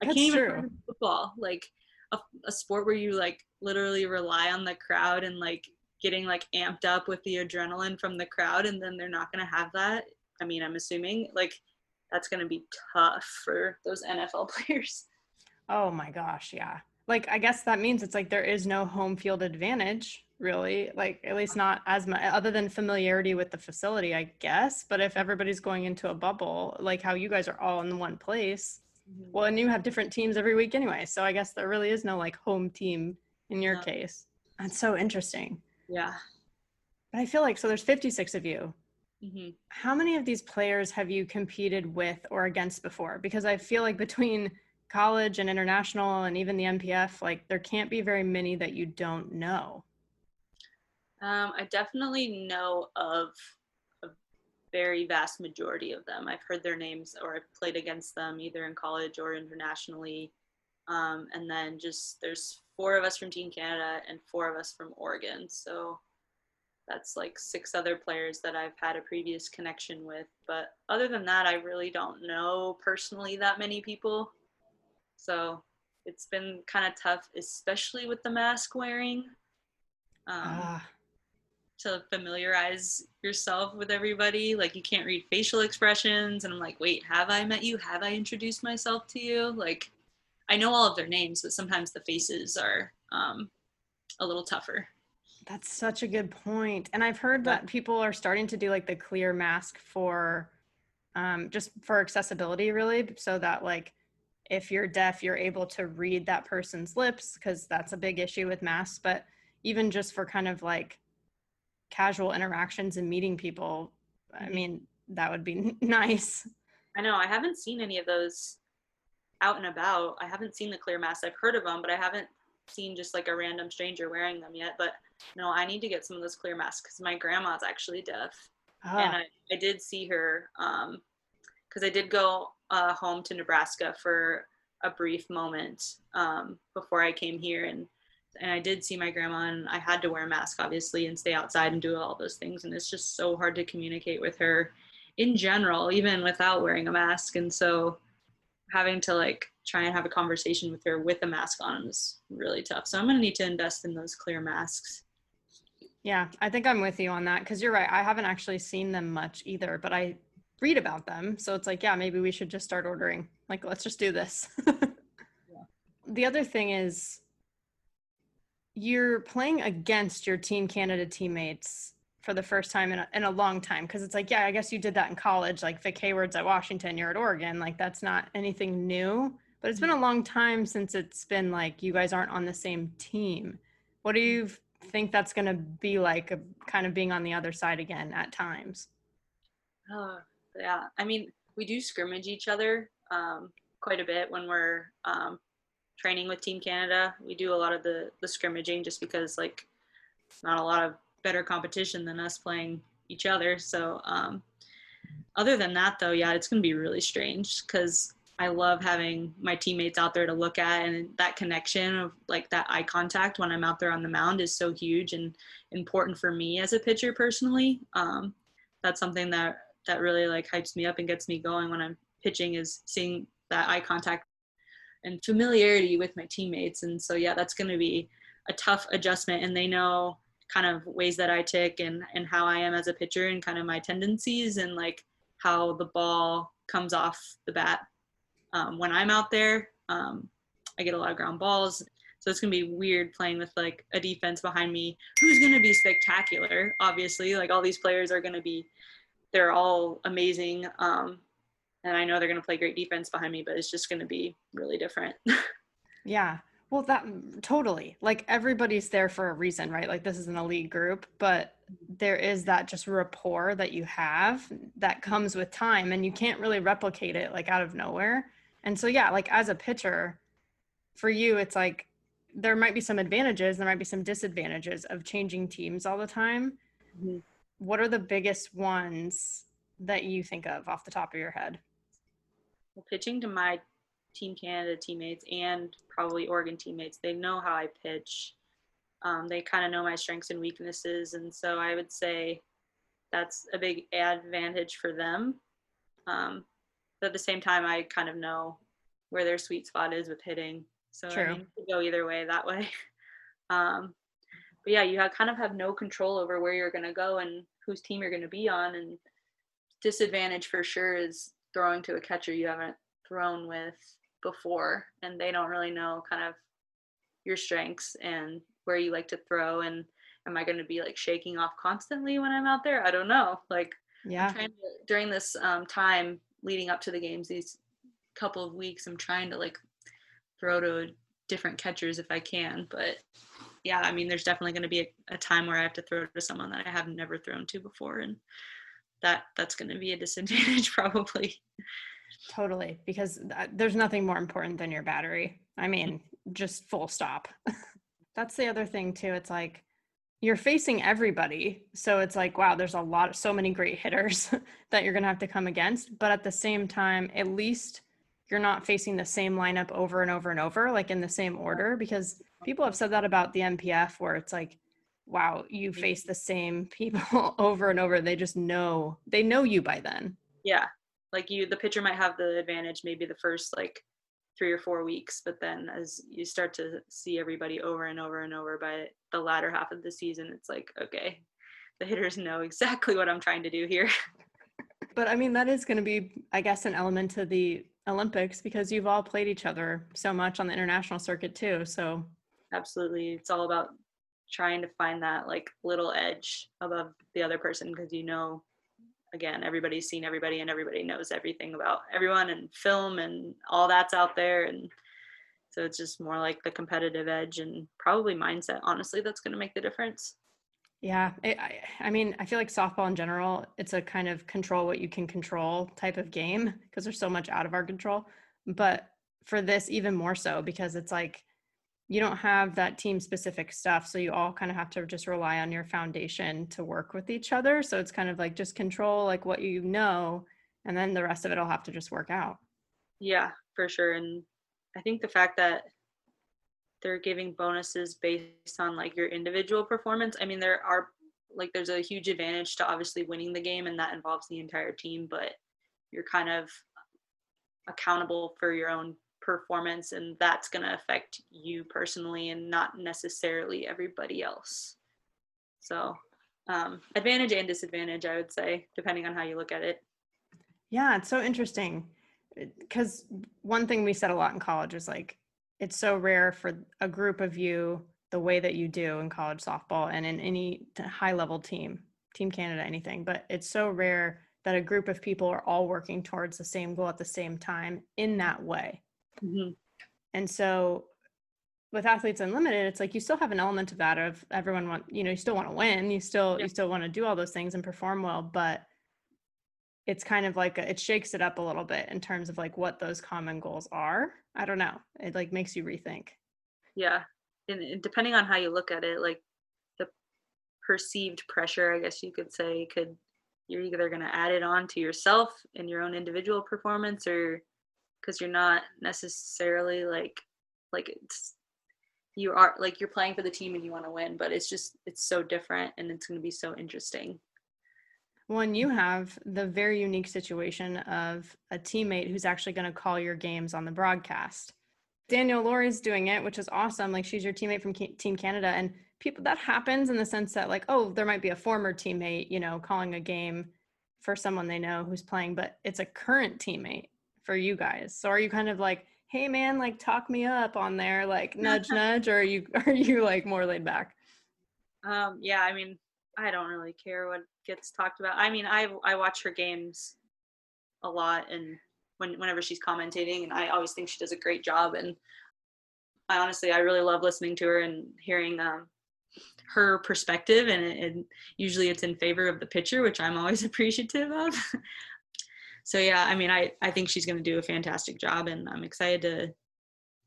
I can't even football. Like a, a sport where you like literally rely on the crowd and like getting like amped up with the adrenaline from the crowd and then they're not going to have that? I mean i'm assuming like that's going to be tough for those nfl players. Oh my gosh yeah. Like i guess that means it's like there is no home field advantage really. Like at least not as much other than familiarity with the facility i guess. But if everybody's going into a bubble like how you guys are all in one place. Well and you have different teams every week anyway so i guess there really is no like home team in your case. That's so interesting. Yeah. But I feel like so there's 56 of you. Mm-hmm. How many of these players have you competed with or against before? Because I feel like between college and international and even the NPF, like there can't be very many that you don't know. Um, I definitely know of very vast majority of them. I've heard their names or I've played against them either in college or internationally. Um, and then just there's four of us from Team Canada and four of us from Oregon. So that's like six other players that I've had a previous connection with. But other than that, I really don't know personally that many people. So it's been kind of tough, especially with the mask wearing. Um, ah. To familiarize yourself with everybody. Like, you can't read facial expressions. And I'm like, wait, have I met you? Have I introduced myself to you? Like, I know all of their names, but sometimes the faces are um, a little tougher. That's such a good point. And I've heard that people are starting to do like the clear mask for um, just for accessibility, really, so that like if you're deaf, you're able to read that person's lips because that's a big issue with masks. But even just for kind of like casual interactions and meeting people, I Mhm. mean, that would be nice. I know I haven't seen any of those out and about. I haven't seen the clear masks. I've heard of them, but I haven't seen just like a random stranger wearing them yet. But no, I need to get some of those clear masks because my grandma's actually deaf, and Ah, I, I did see her because I did go uh, home to Nebraska for a brief moment um, before I came here, and and I did see my grandma, and I had to wear a mask obviously and stay outside and do all those things, and it's just so hard to communicate with her in general, even without wearing a mask, and so having to like try and have a conversation with her with a mask on is really tough. So I'm gonna need to invest in those clear masks. yeah, I think I'm with you on that because you're right. I haven't actually seen them much either, but I read about them. So it's like, yeah, maybe we should just start ordering. Like, let's just do this. The other thing is you're playing against your Team Canada teammates for the first time in a, in a long time because it's like, yeah, I guess you did that in college. Like Vic Hayward's at Washington, you're at Oregon. Like that's not anything new, but it's been a long time since it's been like you guys aren't on the same team. What do you think that's going to be like, uh, kind of being on the other side again at times? Oh, yeah. I mean, we do scrimmage each other um, quite a bit when we're um, training with Team Canada. We do a lot of the the scrimmaging just because like not a lot of better competition than us playing each other. So um, other than that, though, yeah, it's gonna be really strange because I love having my teammates out there to look at, and that connection of like that eye contact when I'm out there on the mound is so huge and important for me as a pitcher personally. Um, that's something that that really like hypes me up and gets me going when I'm pitching is seeing that eye contact and familiarity with my teammates. And so yeah, that's going to be a tough adjustment and they know kind of ways that I tick and and how I am as a pitcher and kind of my tendencies and like how the ball comes off the bat um, when I'm out there. Um, I get a lot of ground balls. So it's gonna be weird playing with like a defense behind me who's gonna be spectacular. Obviously, like all these players are gonna be, they're all amazing. Um, and I know they're gonna play great defense behind me, but it's just gonna be really different. Yeah. Well, that totally like everybody's there for a reason, right? Like this is an elite group, but there is that just rapport that you have that comes with time and you can't really replicate it like out of nowhere. And so, yeah, like as a pitcher, for you, it's like there might be some advantages, there might be some disadvantages of changing teams all the time. Mhm. What are the biggest ones that you think of off the top of your head? Pitching to my Team Canada teammates and probably Oregon teammates, they know how I pitch. Um, they kind of know my strengths and weaknesses, and so I would say that's a big advantage for them. Um, but at the same time, I kind of know where their sweet spot is with hitting. So True. I mean, go either way that way. Um, but yeah, you have, kind of have no control over where you're going to go and whose team you're going to be on. And disadvantage for sure is throwing to a catcher you haven't thrown with before, and they don't really know kind of your strengths and where you like to throw. And am I going to be like shaking off constantly when I'm out there? I don't know. Like Yeah. trying to, during this um, time leading up to the games, these couple of weeks, I'm trying to like throw to different catchers if I can. But yeah, I mean, there's definitely going to be a, a time where I have to throw to someone that I have never thrown to before, and that that's going to be a disadvantage probably. Totally, because th- uh, there's nothing more important than your battery. I mean, just full stop. That's the other thing too. It's like you're facing everybody. So it's like, wow, there's a lot, so many great hitters that you're going to have to come against. But at the same time, at least you're not facing the same lineup over and over and over, like in the same order, because people have said that about the NPF, where it's like, wow, you face the same people over and over. They just know, they know you by then. Yeah, like you, the pitcher might have the advantage maybe the first like three or four weeks, but then as you start to see everybody over and over and over by the latter half of the season, it's like, okay, the hitters know exactly what I'm trying to do here. But I mean, that is going to be, I guess, an element to the Olympics because you've all played each other so much on the international circuit too. So, Absolutely. It's all about trying to find that like little edge above the other person because you know again everybody's seen everybody and everybody knows everything about everyone and film and all that's out there and so it's just more like the competitive edge and probably mindset honestly that's going to make the difference Yeah, it, I, I mean, I feel like softball in general, it's a kind of control what you can control type of game because there's so much out of our control. But for this, even more so because it's like you don't have that team specific stuff. So you all kind of have to just rely on your foundation to work with each other. So it's kind of like just control like what you know, and then the rest of it will have to just work out. Yeah, for sure. And I think the fact that they're giving bonuses based on like your individual performance. I mean, there are like there's a huge advantage to obviously winning the game and that involves the entire team, but you're kind of accountable for your own performance and that's going to affect you personally and not necessarily everybody else. So, um, advantage and disadvantage, I would say, depending on how you look at it. Yeah, it's so interesting because one thing we said a lot in college was like it's so rare for a group of you the way that you do in college softball and in any high level team, Team Canada, anything, but it's so rare that a group of people are all working towards the same goal at the same time in that way. Mm-hmm. And so with athletes unlimited it's like you still have an element of that of everyone want you know you still want to win you still yeah. you still want to do all those things and perform well but it's kind of like a, it shakes it up a little bit in terms of like what those common goals are i don't know it like makes you rethink yeah and depending on how you look at it like the perceived pressure i guess you could say could you're either going to add it on to yourself in your own individual performance or because you're not necessarily like like it's you are like you're playing for the team and you want to win but it's just it's so different and it's going to be so interesting one, you have the very unique situation of a teammate who's actually going to call your games on the broadcast. Danielle Lawrie's doing it, which is awesome. Like she's your teammate from Team Canada. And people that happens in the sense that, like, oh, there might be a former teammate, you know, calling a game for someone they know who's playing, but it's a current teammate for you guys. So are you kind of like, hey man, like talk me up on there, like nudge nudge, or are you are you like more laid back? Um, yeah, I mean, I don't really care what gets talked about. I mean, I I watch her games a lot, and when whenever she's commentating, and I always think she does a great job. And I honestly, I really love listening to her and hearing um, her perspective, and, and usually it's in favor of the pitcher, which I'm always appreciative of. So yeah, I mean, I I think she's going to do a fantastic job, and I'm excited to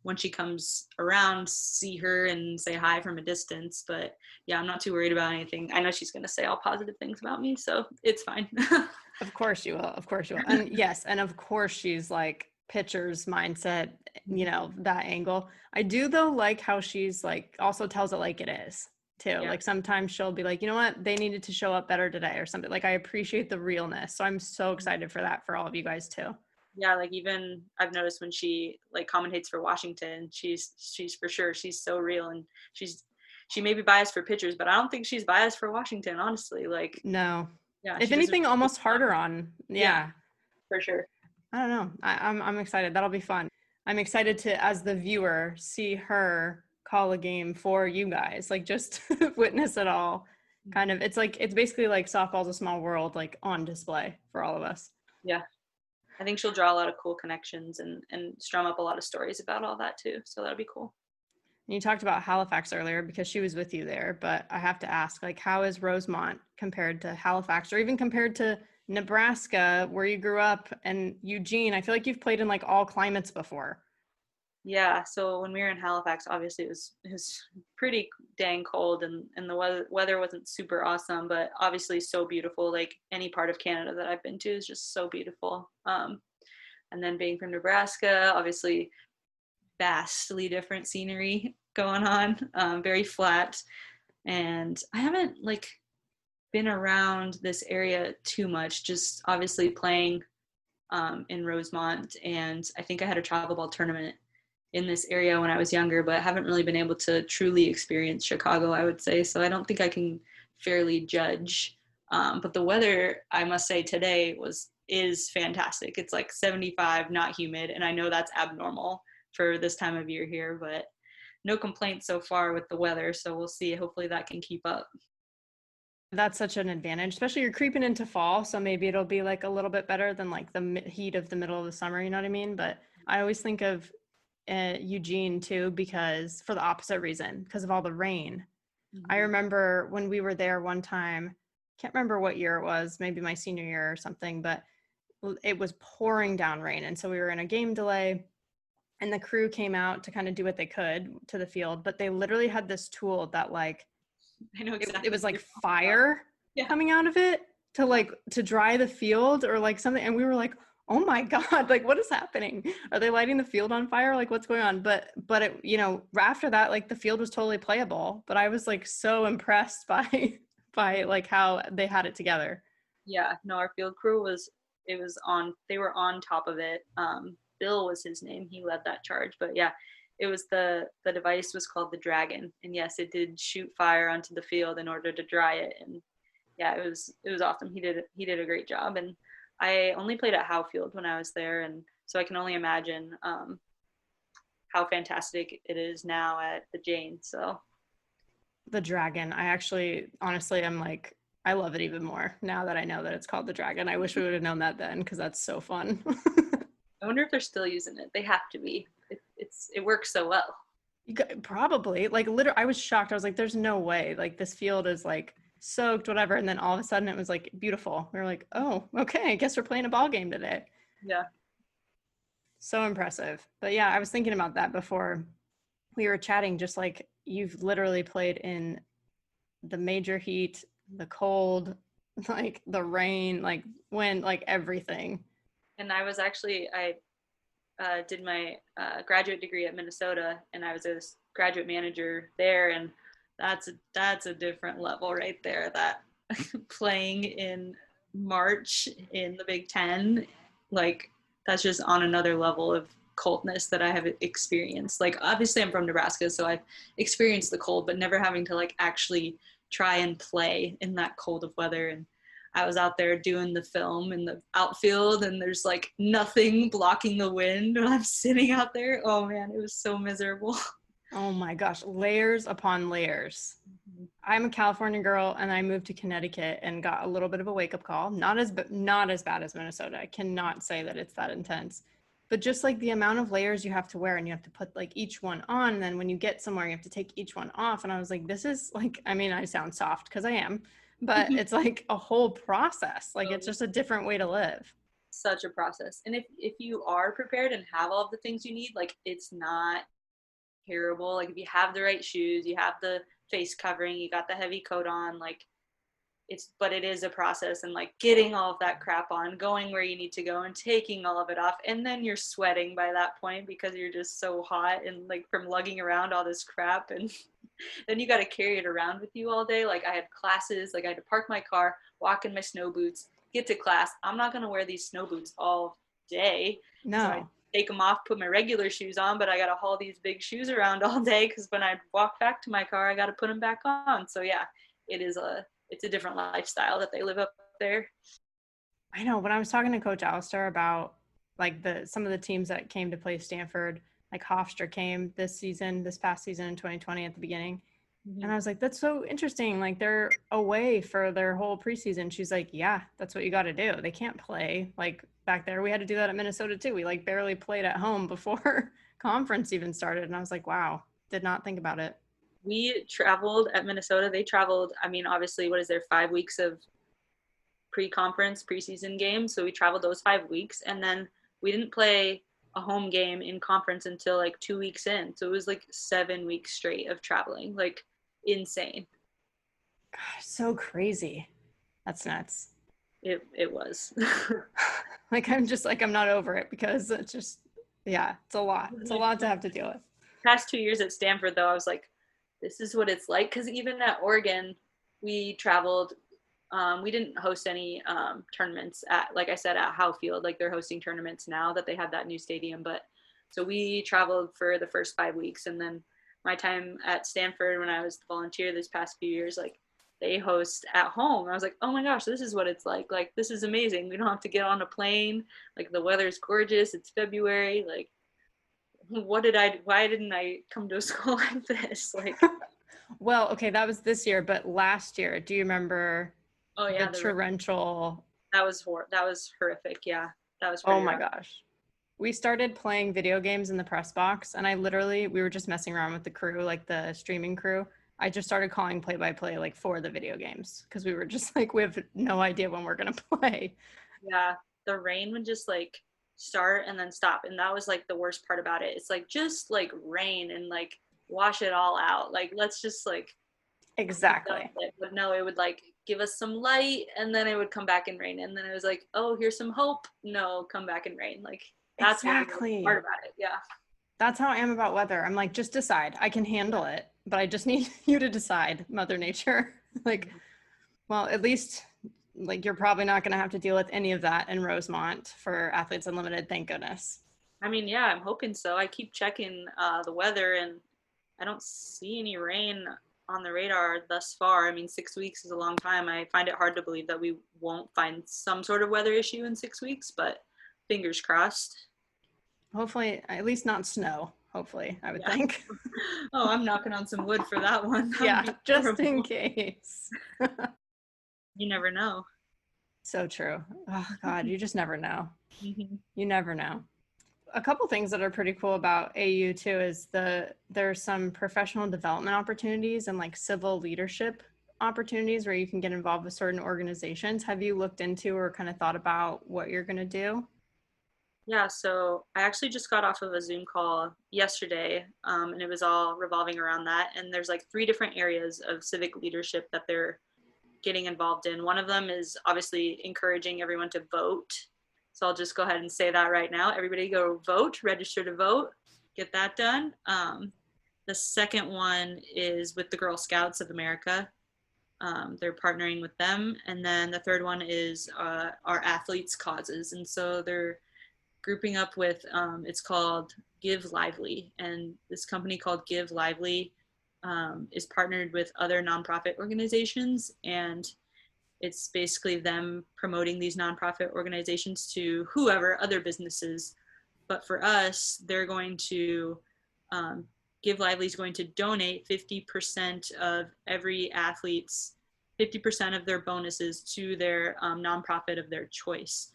when she comes around, see her and say hi from a distance. But yeah, I'm not too worried about anything. I know she's going to say all positive things about me, so it's fine. of course you will. Of course you will. And yes, and of course she's like pitcher's mindset, you know, that angle. I do though like how she's like also tells it like it is too. Yeah. Like sometimes she'll be like, you know what, they needed to show up better today or something. Like I appreciate the realness. So I'm so mm-hmm. excited for that for all of you guys too yeah like even i've noticed when she like commentates for washington she's she's for sure she's so real and she's she may be biased for pitchers but i don't think she's biased for washington honestly like no yeah if anything almost harder on yeah. yeah. for sure i don't know I, i'm i'm excited that'll be fun i'm excited to as the viewer see her call a game for you guys like just witness it all kind of it's like it's basically like softball's a small world like on display for all of us yeah I think she'll draw a lot of cool connections and and strum up a lot of stories about all that too. So that'll be cool. You talked about Halifax earlier because she was with you there, but I have to ask, like, how is Rosemont compared to Halifax, or even compared to Nebraska, where you grew up, and Eugene? I feel like you've played in like all climates before. Yeah, so when we were in Halifax, obviously it was it was pretty dang cold, and and the weather weather wasn't super awesome, but obviously so beautiful. Like any part of Canada that I've been to is just so beautiful. Um, and then being from Nebraska, obviously vastly different scenery going on, um, very flat, and I haven't like been around this area too much. Just obviously playing um, in Rosemont, and I think I had a travel ball tournament in this area when I was younger, but haven't really been able to truly experience Chicago, I would say. So I don't think I can fairly judge. Um, but the weather, I must say, today was is fantastic. It's like 75, not humid, and I know that's abnormal for this time of year here, but no complaints so far with the weather. So we'll see. Hopefully that can keep up. That's such an advantage, especially you're creeping into fall. So maybe it'll be like a little bit better than like the heat of the middle of the summer. You know what I mean? But I always think of uh, Eugene too because for the opposite reason because of all the rain. I Mhm. remember when we were there one time, can't remember what year it was, maybe my senior year or something, but it was pouring down rain. And so we were in a game delay and the crew came out to kind of do what they could to the field, but they literally had this tool that like I know it, exactly. it was like you're talking about. fire Yeah. coming out of it to like to dry the field or like something and we were like oh my god like what is happening are they lighting the field on fire like what's going on but but it you know after that like the field was totally playable but i was like so impressed by by like how they had it together Yeah, no, our field crew was it was on they were on top of it. Um Bill was his name. He led that charge. But yeah, it was the the device was called the Dragon. And yes, it did shoot fire onto the field in order to dry it. And yeah, it was it was awesome. He did he did a great job. And I only played at Howe Field when I was there and so I can only imagine um how fantastic it is now at the Jane. So the dragon i actually honestly i'm like i love it even more now that i know that it's called the dragon i wish we would have known that then because that's so fun I wonder if they're still using it. They have to be. It, it's it works so well. You got, probably like literally, I was shocked. I was like, "There's no way!" Like this field is like soaked, whatever. And then all of a sudden, it was like beautiful. We were like, "Oh, okay. I guess we're playing a ball game today." Yeah. So impressive. But yeah, I was thinking about that before we were chatting. Just like you've literally played in the major heat, the cold, like the rain, like wind, like everything. and I was actually I uh, did my uh, graduate degree at Minnesota, and I was a graduate manager there, and that's a, that's a different level right there. That playing in March in the Big Ten, like that's just on another level of coldness that I have experienced. Like obviously I'm from Nebraska, so I've experienced the cold, but never having to like actually try and play in that cold of weather and I was out there doing the film in the outfield and there's like nothing blocking the wind and I'm sitting out there. Oh man, it was so miserable. Oh my gosh, layers upon layers. Mm-hmm. I'm a California girl and I moved to Connecticut and got a little bit of a wake up call. Not as not as bad as Minnesota. I cannot say that it's that intense. But just like the amount of layers you have to wear and you have to put like each one on and then when you get somewhere you have to take each one off and I was like this is like I mean I sound soft cuz I am, but mm-hmm. it's like a whole process. Like it's just a different way to live. Such a process. And if if you are prepared and have all of the things you need, like it's not terrible. Like if you have the right shoes, you have the face covering, you got the heavy coat on, like it's but it is a process and like getting all of that crap on, going where you need to go and taking all of it off. And then you're sweating by that point because you're just so hot and like from lugging around all this crap and then you got to carry it around with you all day. Like I had classes, like I had to park my car, walk in my snow boots, get to class. I'm not going to wear these snow boots all day. No. I take them off, put my regular shoes on, but I got to haul these big shoes around all day because when I walk back to my car, I got to put them back on. So yeah, it is a it's a different lifestyle that they live up there. I know when I was talking to Coach Allister about like the some of the teams that came to play Stanford, like Hofstra came this season, this past season in 2020 at the beginning. And mm-hmm. I was like, that's so interesting. Like they're away for their whole preseason. She's like, yeah, that's what you got to do. They can't play like back there. We had to do that at Minnesota too. We like barely played at home before conference even started. And I was like, wow, did not think about it. we traveled at Minnesota. They traveled, I mean, obviously, what is there, five weeks of pre conference, preseason games. So we traveled those five weeks. And then we didn't play a home game in conference until like two weeks in. So it was like seven weeks straight of traveling, like insane. Gosh, so crazy. That's nuts. It, it was. like I'm just like I'm not over it because it's just yeah, it's a lot. It's a lot to have to deal with. past two years at Stanford, though, I was like, this is what it's like. Because even at Oregon, we traveled. Um, we didn't host any um, tournaments at, like I said, at Howe Field. Like they're hosting tournaments now that they have that new stadium. But so we traveled for the first five weeks, and then my time at Stanford when I was the volunteer this past few years, like they host at home. I was like, oh my gosh, this is what it's like. Like this is amazing. We don't have to get on a plane. Like the weather's gorgeous. It's February. Like what did I why didn't I come to a school like this? Like Well, okay, that was this year, but last year, do you remember oh yeah, the the- torrential that was hor- that was horrific. Yeah. That was Oh my rough. gosh. We started playing video games in the press box and I literally we were just messing around with the crew, like the streaming crew. I just started calling play by play like for the video games because we were just like we have no idea when we're gonna play. Yeah, the rain would just like start and then stop, and that was like the worst part about it. It's like just like rain and like wash it all out. Like let's just like exactly. But no, it would like give us some light, and then it would come back and rain, and then it was like, oh, here's some hope. No, come back and rain. Like that's exactly part about it. Yeah. That's how I am about weather. I'm like, just decide. I can handle it, but I just need you to decide, Mother Nature. like, well, at least like you're probably not going to have to deal with any of that in Rosemont for Athletes Unlimited. Thank goodness. I mean, yeah, I'm hoping so. I keep checking uh, the weather and I don't see any rain on the radar thus far. I mean, six weeks is a long time. I find it hard to believe that we won't find some sort of weather issue in six weeks, but fingers crossed. Hopefully, at least not snow. Hopefully, I would yeah. think. oh, I'm knocking on some wood for that one. That yeah, just in case. you never know. So true. Oh God, you just never know. Mm-hmm. You never know. A couple things that are pretty cool about AU too is the there's some professional development opportunities and like civil leadership opportunities where you can get involved with certain organizations. Have you looked into or kind of thought about what you're going to do? Yeah, so I actually just got off of a Zoom call yesterday, um, and it was all revolving around that. And there's like three different areas of civic leadership that they're getting involved in. One of them is obviously encouraging everyone to vote. So I'll just go ahead and say that right now. Everybody go vote, register to vote, get that done. Um, the second one is with the Girl Scouts of America. Um, they're partnering with them. And then the third one is uh, our athletes' causes. And so they're grouping up with um, it's called Give Lively, and this company called Give Lively um, is partnered with other nonprofit organizations, and it's basically them promoting these nonprofit organizations to whoever other businesses. But for us, they're going to um, Give Lively is going to donate 50% of every athlete's 50% of their bonuses to their um, nonprofit of their choice.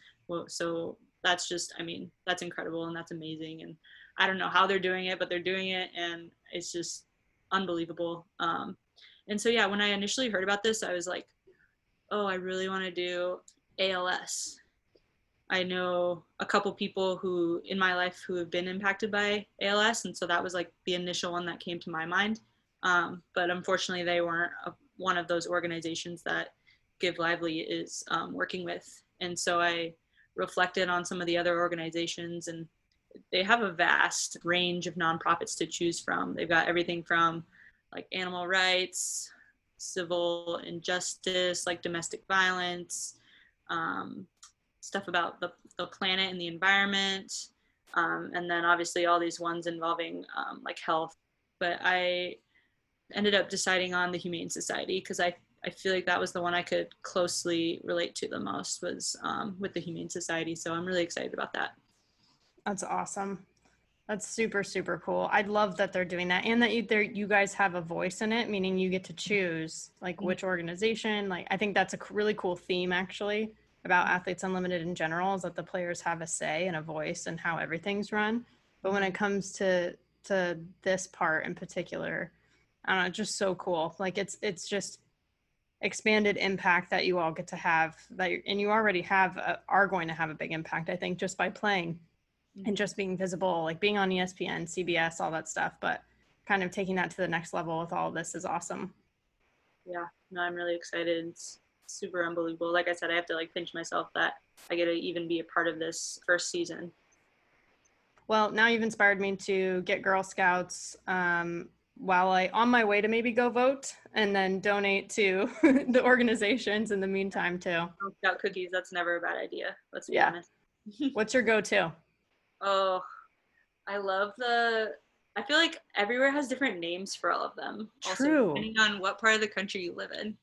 So that's just i mean that's incredible and that's amazing. And i don't know how they're doing it but they're doing it and it's just unbelievable. Um, and so yeah when i initially heard about this i was like oh i really want to do als i know a couple people who in my life who have been impacted by als and so that was like the initial one that came to my mind. Um, but unfortunately they weren't a, one of those organizations that give lively is um, working with. And so i reflected on some of the other organizations and they have a vast range of nonprofits to choose from. They've got everything from like animal rights, civil injustice, like domestic violence, um, stuff about the, the planet and the environment, um, and then obviously all these ones involving um, like health. But I ended up deciding on the Humane Society because I I feel like that was the one I could closely relate to the most was um, with the Humane Society. So I'm really excited about that. That's awesome. That's super super cool. I'd love that they're doing that and that you there you guys have a voice in it, meaning you get to choose like mm-hmm. which organization. Like I think that's a really cool theme actually about Athletes Unlimited in general is that the players have a say and a voice in how everything's run. But when it comes to to this part in particular, I don't know, just so cool. Like it's it's just expanded impact that you all get to have that and you already have a, are going to have a big impact i think just by playing mm-hmm. and just being visible like being on espn cbs all that stuff. But kind of taking that to the next level with all of this is awesome. Yeah no i'm really excited. It's super unbelievable. Like i said i have to like pinch myself that i get to even be a part of this first season. Well now you've inspired me to get girl scouts um, while I on my way to maybe go vote and then donate to the organizations in the meantime too. Scout cookies, that's never a bad idea. Let's be yeah. honest. What's your go-to? Oh, I love the I feel like everywhere has different names for all of them. True. Also, depending on what part of the country you live in.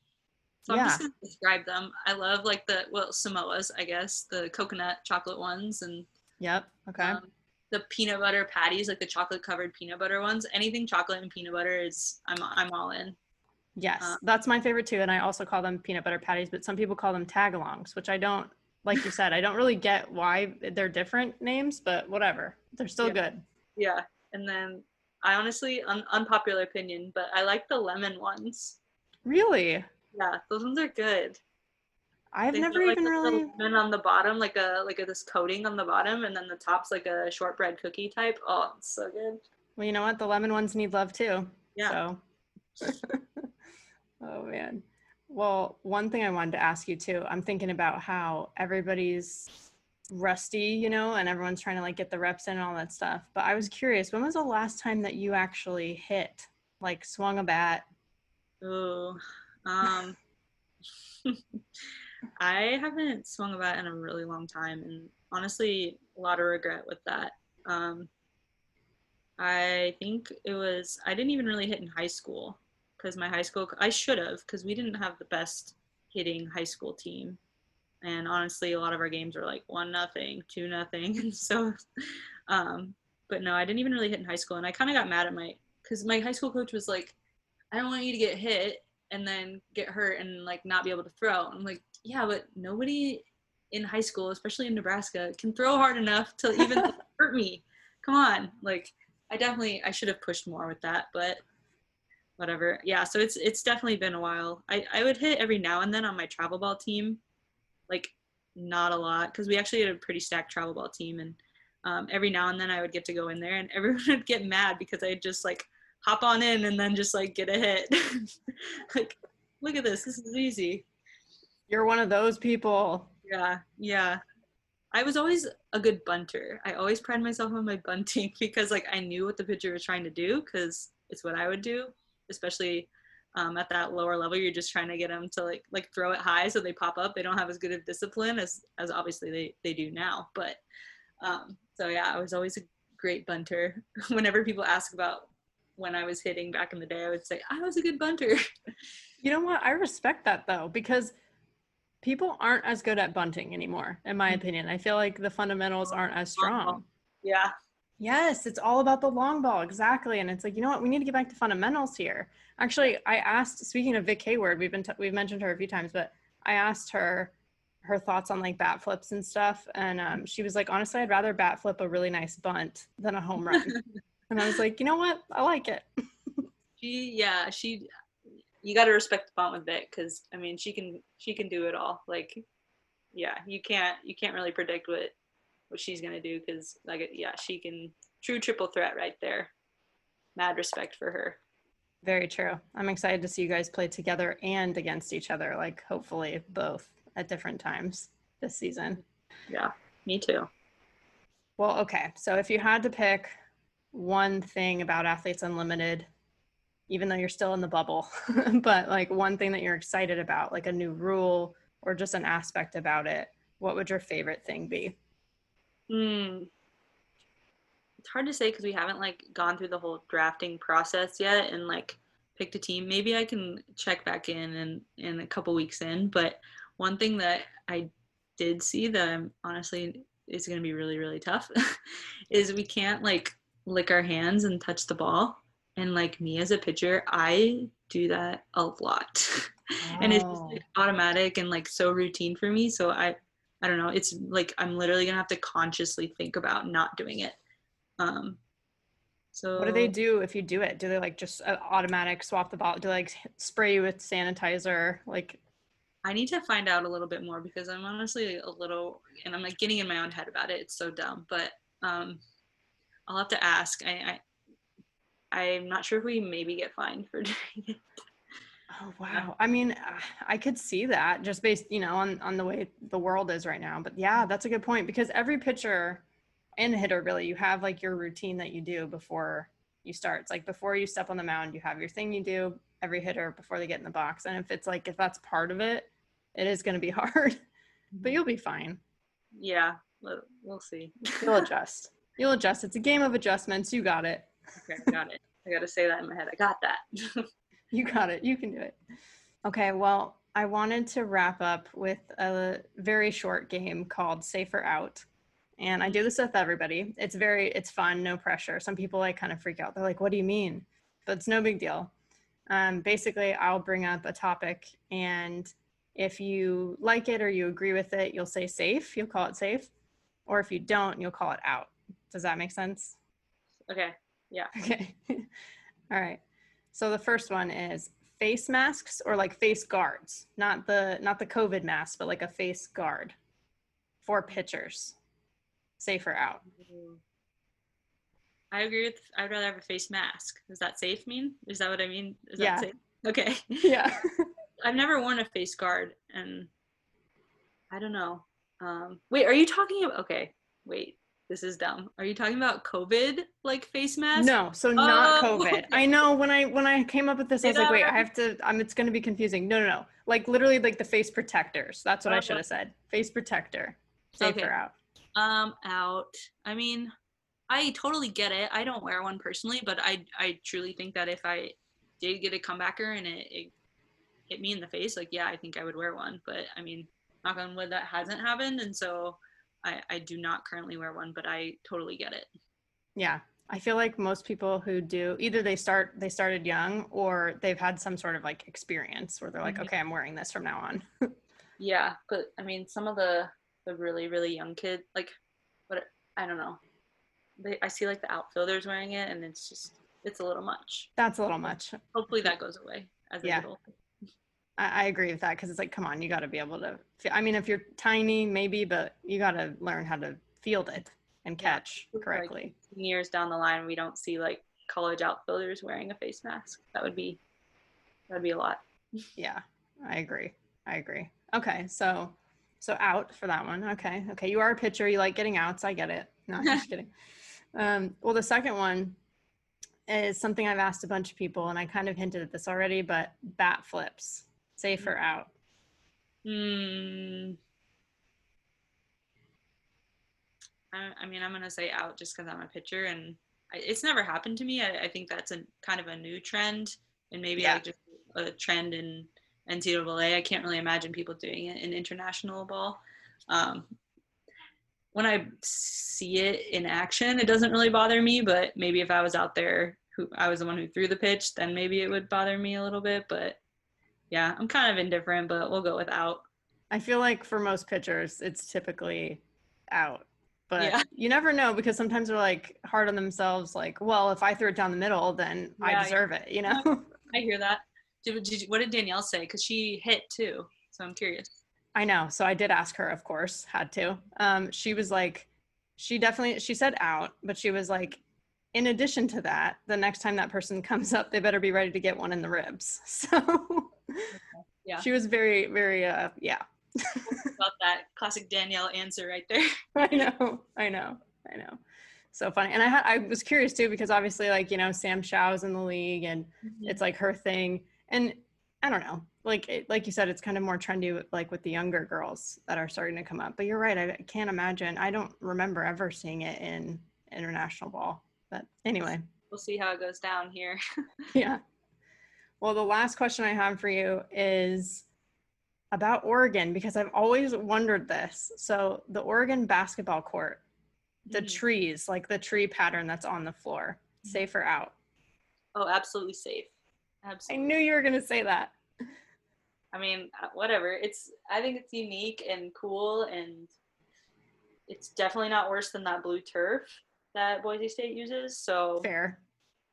So I'm just gonna describe them. I love like the well Samoa's, I guess, the coconut chocolate ones and Yep. Okay. Um, the peanut butter patties, like the chocolate covered peanut butter ones. Anything chocolate and peanut butter is I'm I'm all in. Yes, um, that's my favorite too, and I also call them peanut butter patties. But some people call them tagalongs, which I don't. Like you said, I don't really get why they're different names, but whatever. They're still yeah. good. Yeah, and then I honestly, un- unpopular opinion, but I like the lemon ones. Really? Yeah, those ones are good. I've They never like, even really. lemon on the bottom, like a like a, this coating on the bottom, and then the top's like a shortbread cookie type. Oh, it's so good. Well, you know what? The lemon ones need love too. Yeah. So. oh man. Well, one thing I wanted to ask you too. I'm thinking about how everybody's rusty, you know, and everyone's trying to like get the reps in and all that stuff. But I was curious, when was the last time that you actually hit, like swung a bat? Ooh, um, I haven't swung a bat in a really long time, and honestly, a lot of regret with that. Um, I think it was I didn't even really hit in high school because my high school I should have because we didn't have the best hitting high school team, and honestly, a lot of our games were like one nothing, two nothing, and so, um, but no, I didn't even really hit in high school, and I kind of got mad at my because my high school coach was like, I don't want you to get hit and then get hurt and like not be able to throw. I'm like, yeah, but nobody in high school, especially in Nebraska, can throw hard enough to even hurt me. Come on, like I definitely I should have pushed more with that, but whatever. Yeah, so it's it's definitely been a while. I I would hit every now and then on my travel ball team, like not a lot because we actually had a pretty stacked travel ball team and um, every now and then I would get to go in there and everyone would get mad because I'd just like hop on in and then just like get a hit. like, look at this. This is easy. You're one of those people. Yeah, yeah. I was always a good bunter. I always pride myself on my bunting because like I knew what the pitcher was trying to do because it's what I would do, especially um, at that lower level. You're just trying to get them to like like throw it high so they pop up. They don't have as good of discipline as as obviously they they do now. But um, so yeah, I was always a great bunter. Whenever people ask about when I was hitting back in the day, I would say I was a good bunter. You know what? I respect that though, because people aren't as good at bunting anymore, in my Mhm. opinion. I feel like the fundamentals aren't as strong. yeah, Yes, it's all about the long ball, exactly. And it's like, you know what? We need to get back to fundamentals here. Actually, I asked. Speaking of Vic Hayward, we've been t- we've mentioned her a few times, but I asked her her thoughts on like bat flips and stuff, and um, she was like, honestly, I'd rather bat flip a really nice bunt than a home run. and I was like, you know what? I like it. she yeah she. You got to respect the bunt with Vic because I mean she can she can do it all. Like, yeah, you can't you can't really predict what what she's gonna do because like yeah she can true triple threat right there. Mad respect for her. Very true. I'm excited to see you guys play together and against each other, like hopefully both at different times this season. Yeah, me too. Well, okay. So if you had to pick one thing about Athletes Unlimited, even though you're still in the bubble, but like one thing that you're excited about, like a new rule or just an aspect about it, what would your favorite thing be? Hmm. It's hard to say because we haven't like gone through the whole drafting process yet and like picked a team. Maybe I can check back in and in a couple weeks in. But one thing that I did see that I'm honestly is going to be really really tough is we can't like lick our hands and touch the ball. And like me as a pitcher, I do that a lot. and it's just like automatic and like so routine for me. So I I don't know. It's like I'm literally gonna have to consciously think about not doing it. Um, so What do they do if you do it? Do they like just uh, automatic swap the ball? Do they like spray you with sanitizer? Like, I need to find out a little bit more because I'm honestly a little, and I'm like getting in my own head about it. It's so dumb, but um, I'll have to ask. I, I I'm not sure if we maybe get fined for doing it. oh wow. I mean, uh, I could see that just based, you know, on on the way the world is right now. But yeah, that's a good point because every pitcher and hitter really, you have like your routine that you do before you start. It's like before you step on the mound, you have your thing you do. Every hitter before they get in the box, and if it's like if that's part of it, it is going to be hard, but you'll be fine. Yeah, we'll, we'll see. You'll adjust. You'll adjust. It's a game of adjustments. You got it. Okay, got it. I got to say that in my head. I got that. You got it. You can do it. Okay, well, I wanted to wrap up with a very short game called Safer Out. And I do this with everybody. It's very it's fun, no pressure. Some people like kind of freak out. They're like, "What do you mean?" But it's no big deal. Um, basically, I'll bring up a topic, and if you like it or you agree with it, you'll say safe. You'll call it safe, or if you don't, you'll call it out. Does that make sense? okay. Yeah. Okay. All right. So the first one is face masks or like face guards, not the not the COVID mask, but like a face guard for pitchers. Safer out. I agree with. I'd rather have a face mask. Does that safe mean? Is that what I mean? Is Yeah. that safe? Okay. Yeah. I've never worn a face guard, and I don't know. Um, wait, are you talking about? Okay, wait. This is dumb. Are you talking about COVID like face mask? No, so not Oh, COVID. I know when I when I came up with this, I was like, wait, I have to. I'm. it's going to be confusing. No, no, no. Like literally, like the face protectors. That's what I Oh. should have said. Face protector. Safe Okay. out. Um, out. I mean, I totally get it. I don't wear one personally, but I I truly think that if I did get a comebacker and it, it hit me in the face, like yeah, I think I would wear one. But I mean, knock on wood, that hasn't happened, and so I I do not currently wear one, but I totally get it. Yeah. I feel like most people who do either they start they started young or they've had some sort of like experience where they're like, Mhm. okay, I'm wearing this from now on. Yeah, but I mean, some of the the really really young kid, like, what I don't know, they I see like the outfielders wearing it, and it's just it's a little much. That's a little much. Hopefully that goes away as Yeah. Older. I, I agree with that because it's like, come on, you got to be able to. I mean, if you're tiny, maybe, but you got to learn how to field it and Yeah, catch like- correctly. years down the line we don't see like college outfielders wearing a face mask that would be that'd be a lot Yeah, I agree. I agree. Okay, so so out for that one. Okay, okay. You are a pitcher. You like getting outs. I get it. No, I'm just kidding. Um, well, the second one is something I've asked a bunch of people, and I kind of hinted at this already, but bat flips, safe or out. Hmm. I, I mean i'm gonna say out just because i'm a pitcher and I, it's never happened to me I, I think that's a kind of a new trend and maybe Yeah. like just a trend in ncaa i can't really imagine people doing it in international ball um, when i see it in action it doesn't really bother me but maybe if i was out there who i was the one who threw the pitch then maybe it would bother me a little bit but yeah i'm kind of indifferent but we'll go with out I feel like for most pitchers, it's typically out. But Yeah. you never know because sometimes they're like hard on themselves, like, well, if I threw it down the middle, then Yeah, I yeah. deserve it, you know? I hear that. Did, did, what did Danielle say? Because she hit too. So I'm curious. I know. So I did ask her, of course, had to. Um, she was like, she definitely, she said out, but she was like, in addition to that, the next time that person comes up, they better be ready to get one in the ribs. So Yeah. she was very, very, uh, yeah, About that classic Danielle answer right there. I know, I know, I know. So funny. And I had, I was curious too, because obviously like, you know, Sam Shaw's in the league and it's like her thing. And I don't know, like, it, like you said, it's kind of more trendy, with- like with the younger girls that are starting to come up, but you're right. I can't imagine. I don't remember ever seeing it in international ball, but anyway, We'll see how it goes down here. yeah. Well, the last question I have for you is about Oregon because I've always wondered this. So, the Oregon basketball court, the Mhm. trees, like the tree pattern that's on the floor, safe or out? Oh, absolutely safe. Absolutely. I knew you were going to say that. I mean, uh, whatever. It's. I think it's unique and cool, and it's definitely not worse than that blue turf that Boise State uses. So Fair.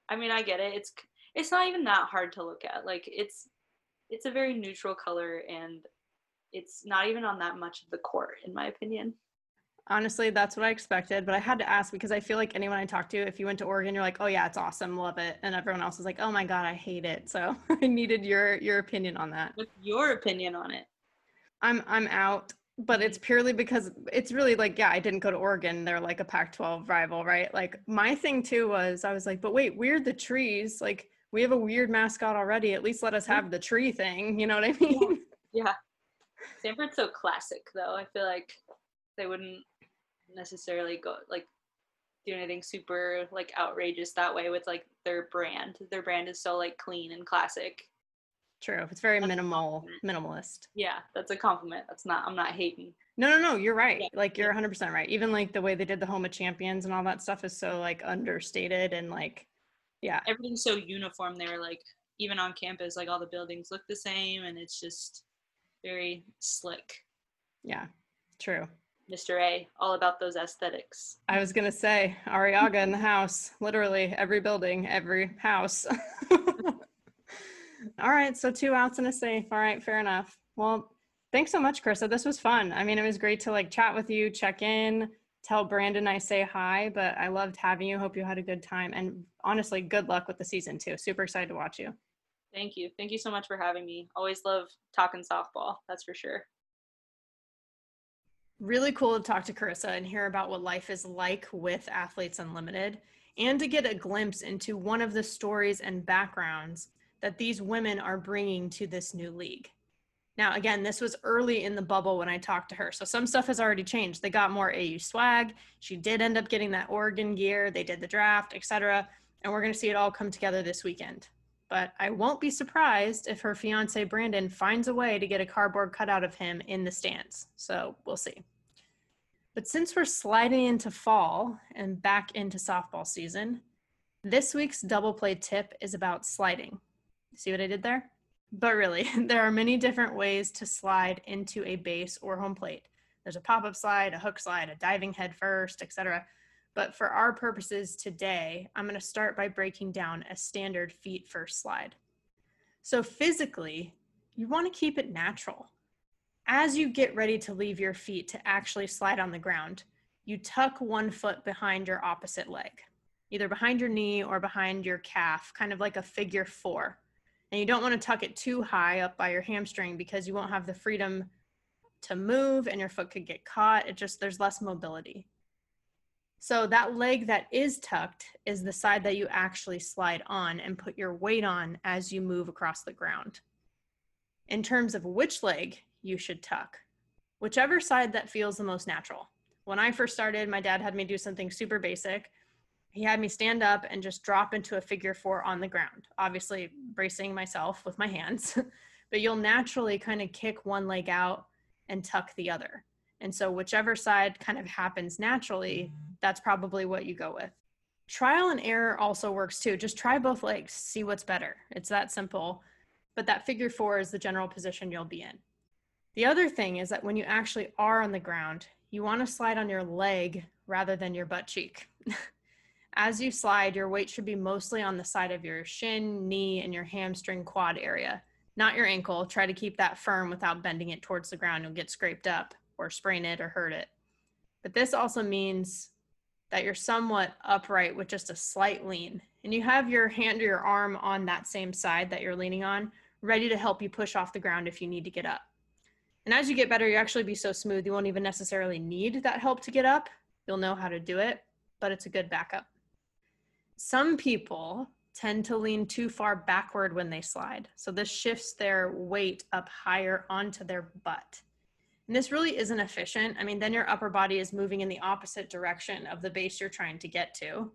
I mean, I get it. It's it's not even that hard to look at. Like it's it's a very neutral color, and it's not even on that much of the court, in my opinion. Honestly, that's what I expected, but I had to ask because I feel like anyone I talk to, if you went to Oregon, you're like, "Oh yeah, it's awesome, love it," and everyone else is like, "Oh my god, I hate it." So I needed your your opinion on that. What's your opinion on it? I'm I'm out, but it's purely because it's really like yeah, I didn't go to Oregon. They're like a Pac-12 rival, right? Like my thing too was I was like, but wait, we're the trees. Like we have a weird mascot already. At least let us have the tree thing. You know what I mean? Yeah. Stanford's so classic though. I feel like they wouldn't necessarily go like do anything super like outrageous that way with like their brand. Their brand is so like clean and classic. True. It's very That's minimal, minimalist. Yeah, that's a compliment. That's not I'm not hating. No, no, no. You're right. Yeah, Like you're 100 percent right. Even like the way they did the Home of Champions and all that stuff is so like understated and like, yeah, Everything's so uniform there, like even on campus, like all the buildings look the same and it's just very slick. yeah, true. Mr. A, all about those aesthetics. I was going to say, Arrillaga in the house, literally every building, every house. all right, so two outs and a safe. All right, fair enough. Well, thanks so much, Karissa. This was fun. I mean, it was great to like chat with you, check in, tell Brandon I say hi, but I loved having you. Hope you had a good time. And honestly, good luck with the season too. Super excited to watch you. Thank you. Thank you so much for having me. Always love talking softball. That's for sure. Really cool to talk to Karissa and hear about what life is like with Athletes Unlimited and to get a glimpse into one of the stories and backgrounds that these women are bringing to this new league. Now, again, this was early in the bubble when I talked to her. So some stuff has already changed. They got more AU swag. She did end up getting that Oregon gear. They did the draft, etc. And we're going to see it all come together this weekend. But I won't be surprised if her fiance Brandon finds a way to get a cardboard cutout of him in the stands. So we'll see. But since we're sliding into fall and back into softball season, this week's double play tip is about sliding. See what I did there? But really, there are many different ways to slide into a base or home plate. There's a pop-up slide, a hook slide, a diving head first, etc. But for our purposes today, I'm going to start by breaking down a standard feet first slide. So physically, you want to keep it natural. As you get ready to leave your feet to actually slide on the ground, you tuck one foot behind your opposite leg, either behind your knee or behind your calf, kind of like a figure four. And you don't want to tuck it too high up by your hamstring because you won't have the freedom to move and your foot could get caught. It just, there's less mobility. So that leg that is tucked is the side that you actually slide on and put your weight on as you move across the ground. In terms of which leg you should tuck, whichever side that feels the most natural. When I first started, my dad had me do something super basic he had me stand up and just drop into a figure four on the ground, obviously bracing myself with my hands. but you'll naturally kind of kick one leg out and tuck the other. And so, whichever side kind of happens naturally, that's probably what you go with. Trial and error also works too. Just try both legs, see what's better. It's that simple. But that figure four is the general position you'll be in. The other thing is that when you actually are on the ground, you want to slide on your leg rather than your butt cheek. As you slide, your weight should be mostly on the side of your shin, knee, and your hamstring quad area, not your ankle. Try to keep that firm without bending it towards the ground. You'll get scraped up or sprain it or hurt it. But this also means that you're somewhat upright with just a slight lean. And you have your hand or your arm on that same side that you're leaning on, ready to help you push off the ground if you need to get up. And as you get better, you actually be so smooth, you won't even necessarily need that help to get up. You'll know how to do it, but it's a good backup. Some people tend to lean too far backward when they slide. So this shifts their weight up higher onto their butt. And this really isn't efficient. I mean, then your upper body is moving in the opposite direction of the base you're trying to get to.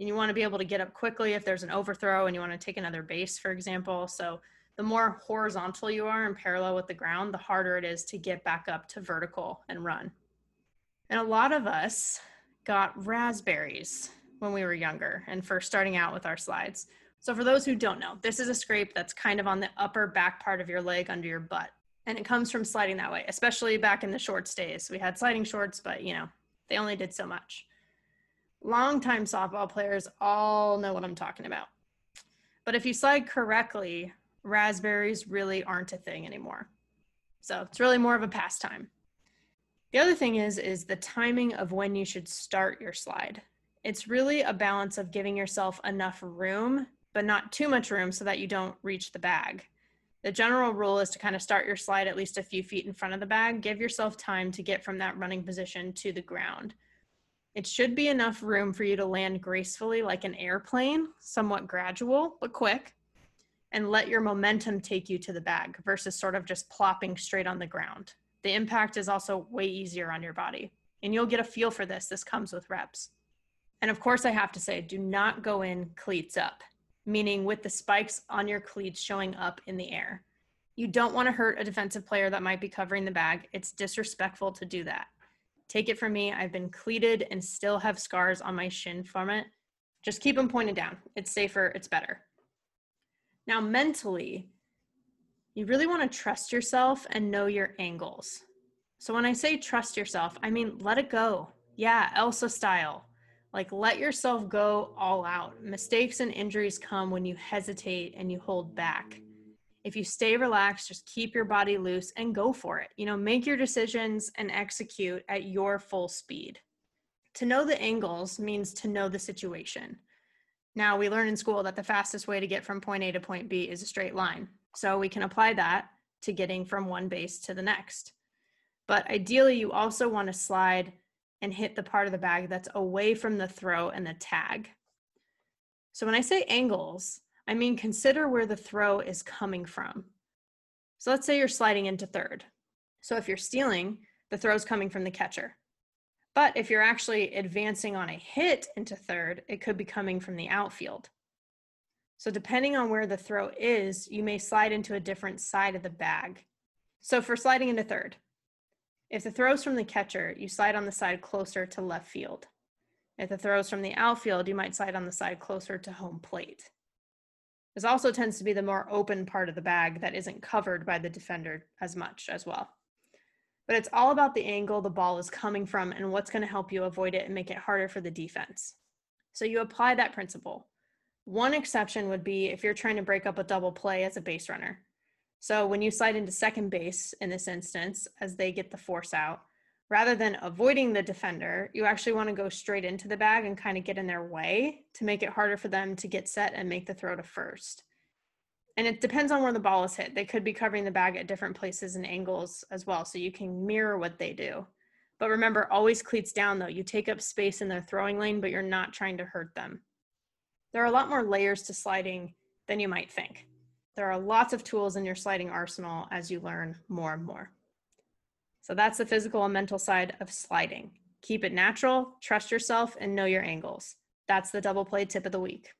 And you want to be able to get up quickly if there's an overthrow and you want to take another base, for example. So the more horizontal you are and parallel with the ground, the harder it is to get back up to vertical and run. And a lot of us got raspberries when we were younger and first starting out with our slides. So for those who don't know, this is a scrape that's kind of on the upper back part of your leg under your butt. And it comes from sliding that way, especially back in the shorts days. We had sliding shorts, but you know, they only did so much. Longtime softball players all know what I'm talking about. But if you slide correctly, raspberries really aren't a thing anymore. So it's really more of a pastime. The other thing is is the timing of when you should start your slide it's really a balance of giving yourself enough room, but not too much room so that you don't reach the bag. The general rule is to kind of start your slide at least a few feet in front of the bag. Give yourself time to get from that running position to the ground. It should be enough room for you to land gracefully like an airplane, somewhat gradual, but quick, and let your momentum take you to the bag versus sort of just plopping straight on the ground. The impact is also way easier on your body. And you'll get a feel for this. This comes with reps. And of course, I have to say, do not go in cleats up, meaning with the spikes on your cleats showing up in the air. You don't want to hurt a defensive player that might be covering the bag. It's disrespectful to do that. Take it from me, I've been cleated and still have scars on my shin from it. Just keep them pointed down. It's safer, it's better. Now, mentally, you really want to trust yourself and know your angles. So when I say trust yourself, I mean let it go. Yeah, Elsa style. Like let yourself go all out. Mistakes and injuries come when you hesitate and you hold back. If you stay relaxed, just keep your body loose and go for it. You know, make your decisions and execute at your full speed. To know the angles means to know the situation. Now, we learn in school that the fastest way to get from point A to point B is a straight line. So we can apply that to getting from one base to the next. But ideally, you also want to slide and hit the part of the bag that's away from the throw and the tag. So when I say angles, I mean consider where the throw is coming from. So let's say you're sliding into third. So if you're stealing, the throw's coming from the catcher. But if you're actually advancing on a hit into third, it could be coming from the outfield. So depending on where the throw is, you may slide into a different side of the bag. So for sliding into third, if the throw's from the catcher, you slide on the side closer to left field. If the throw's from the outfield, you might slide on the side closer to home plate. This also tends to be the more open part of the bag that isn't covered by the defender as much as well. But it's all about the angle the ball is coming from and what's going to help you avoid it and make it harder for the defense. So you apply that principle. One exception would be if you're trying to break up a double play as a base runner. So when you slide into second base in this instance, as they get the force out, rather than avoiding the defender, you actually want to go straight into the bag and kind of get in their way to make it harder for them to get set and make the throw to first and it depends on where the ball is hit. They could be covering the bag at different places and angles as well, so you can mirror what they do. But remember, always cleats down though. You take up space in their throwing lane, but you're not trying to hurt them. There are a lot more layers to sliding than you might think. There are lots of tools in your sliding arsenal as you learn more and more. So that's the physical and mental side of sliding. Keep it natural, trust yourself, and know your angles. That's the double play tip of the week.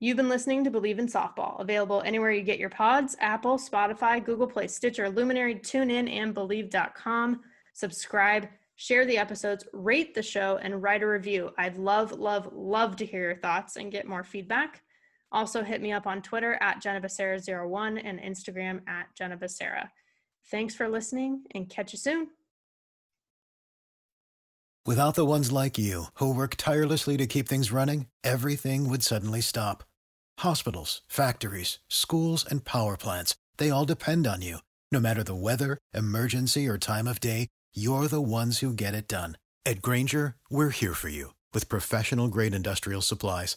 You've been listening to Believe in Softball, available anywhere you get your pods Apple, Spotify, Google Play, Stitcher, Luminary, TuneIn, and Believe.com. Subscribe, share the episodes, rate the show, and write a review. I'd love, love, love to hear your thoughts and get more feedback. Also, hit me up on Twitter at Jenna one and Instagram at Jenna Thanks for listening and catch you soon. Without the ones like you, who work tirelessly to keep things running, everything would suddenly stop Hospitals, factories, schools, and power plants, they all depend on you. No matter the weather, emergency, or time of day, you're the ones who get it done. At Grainger, we're here for you with professional grade industrial supplies.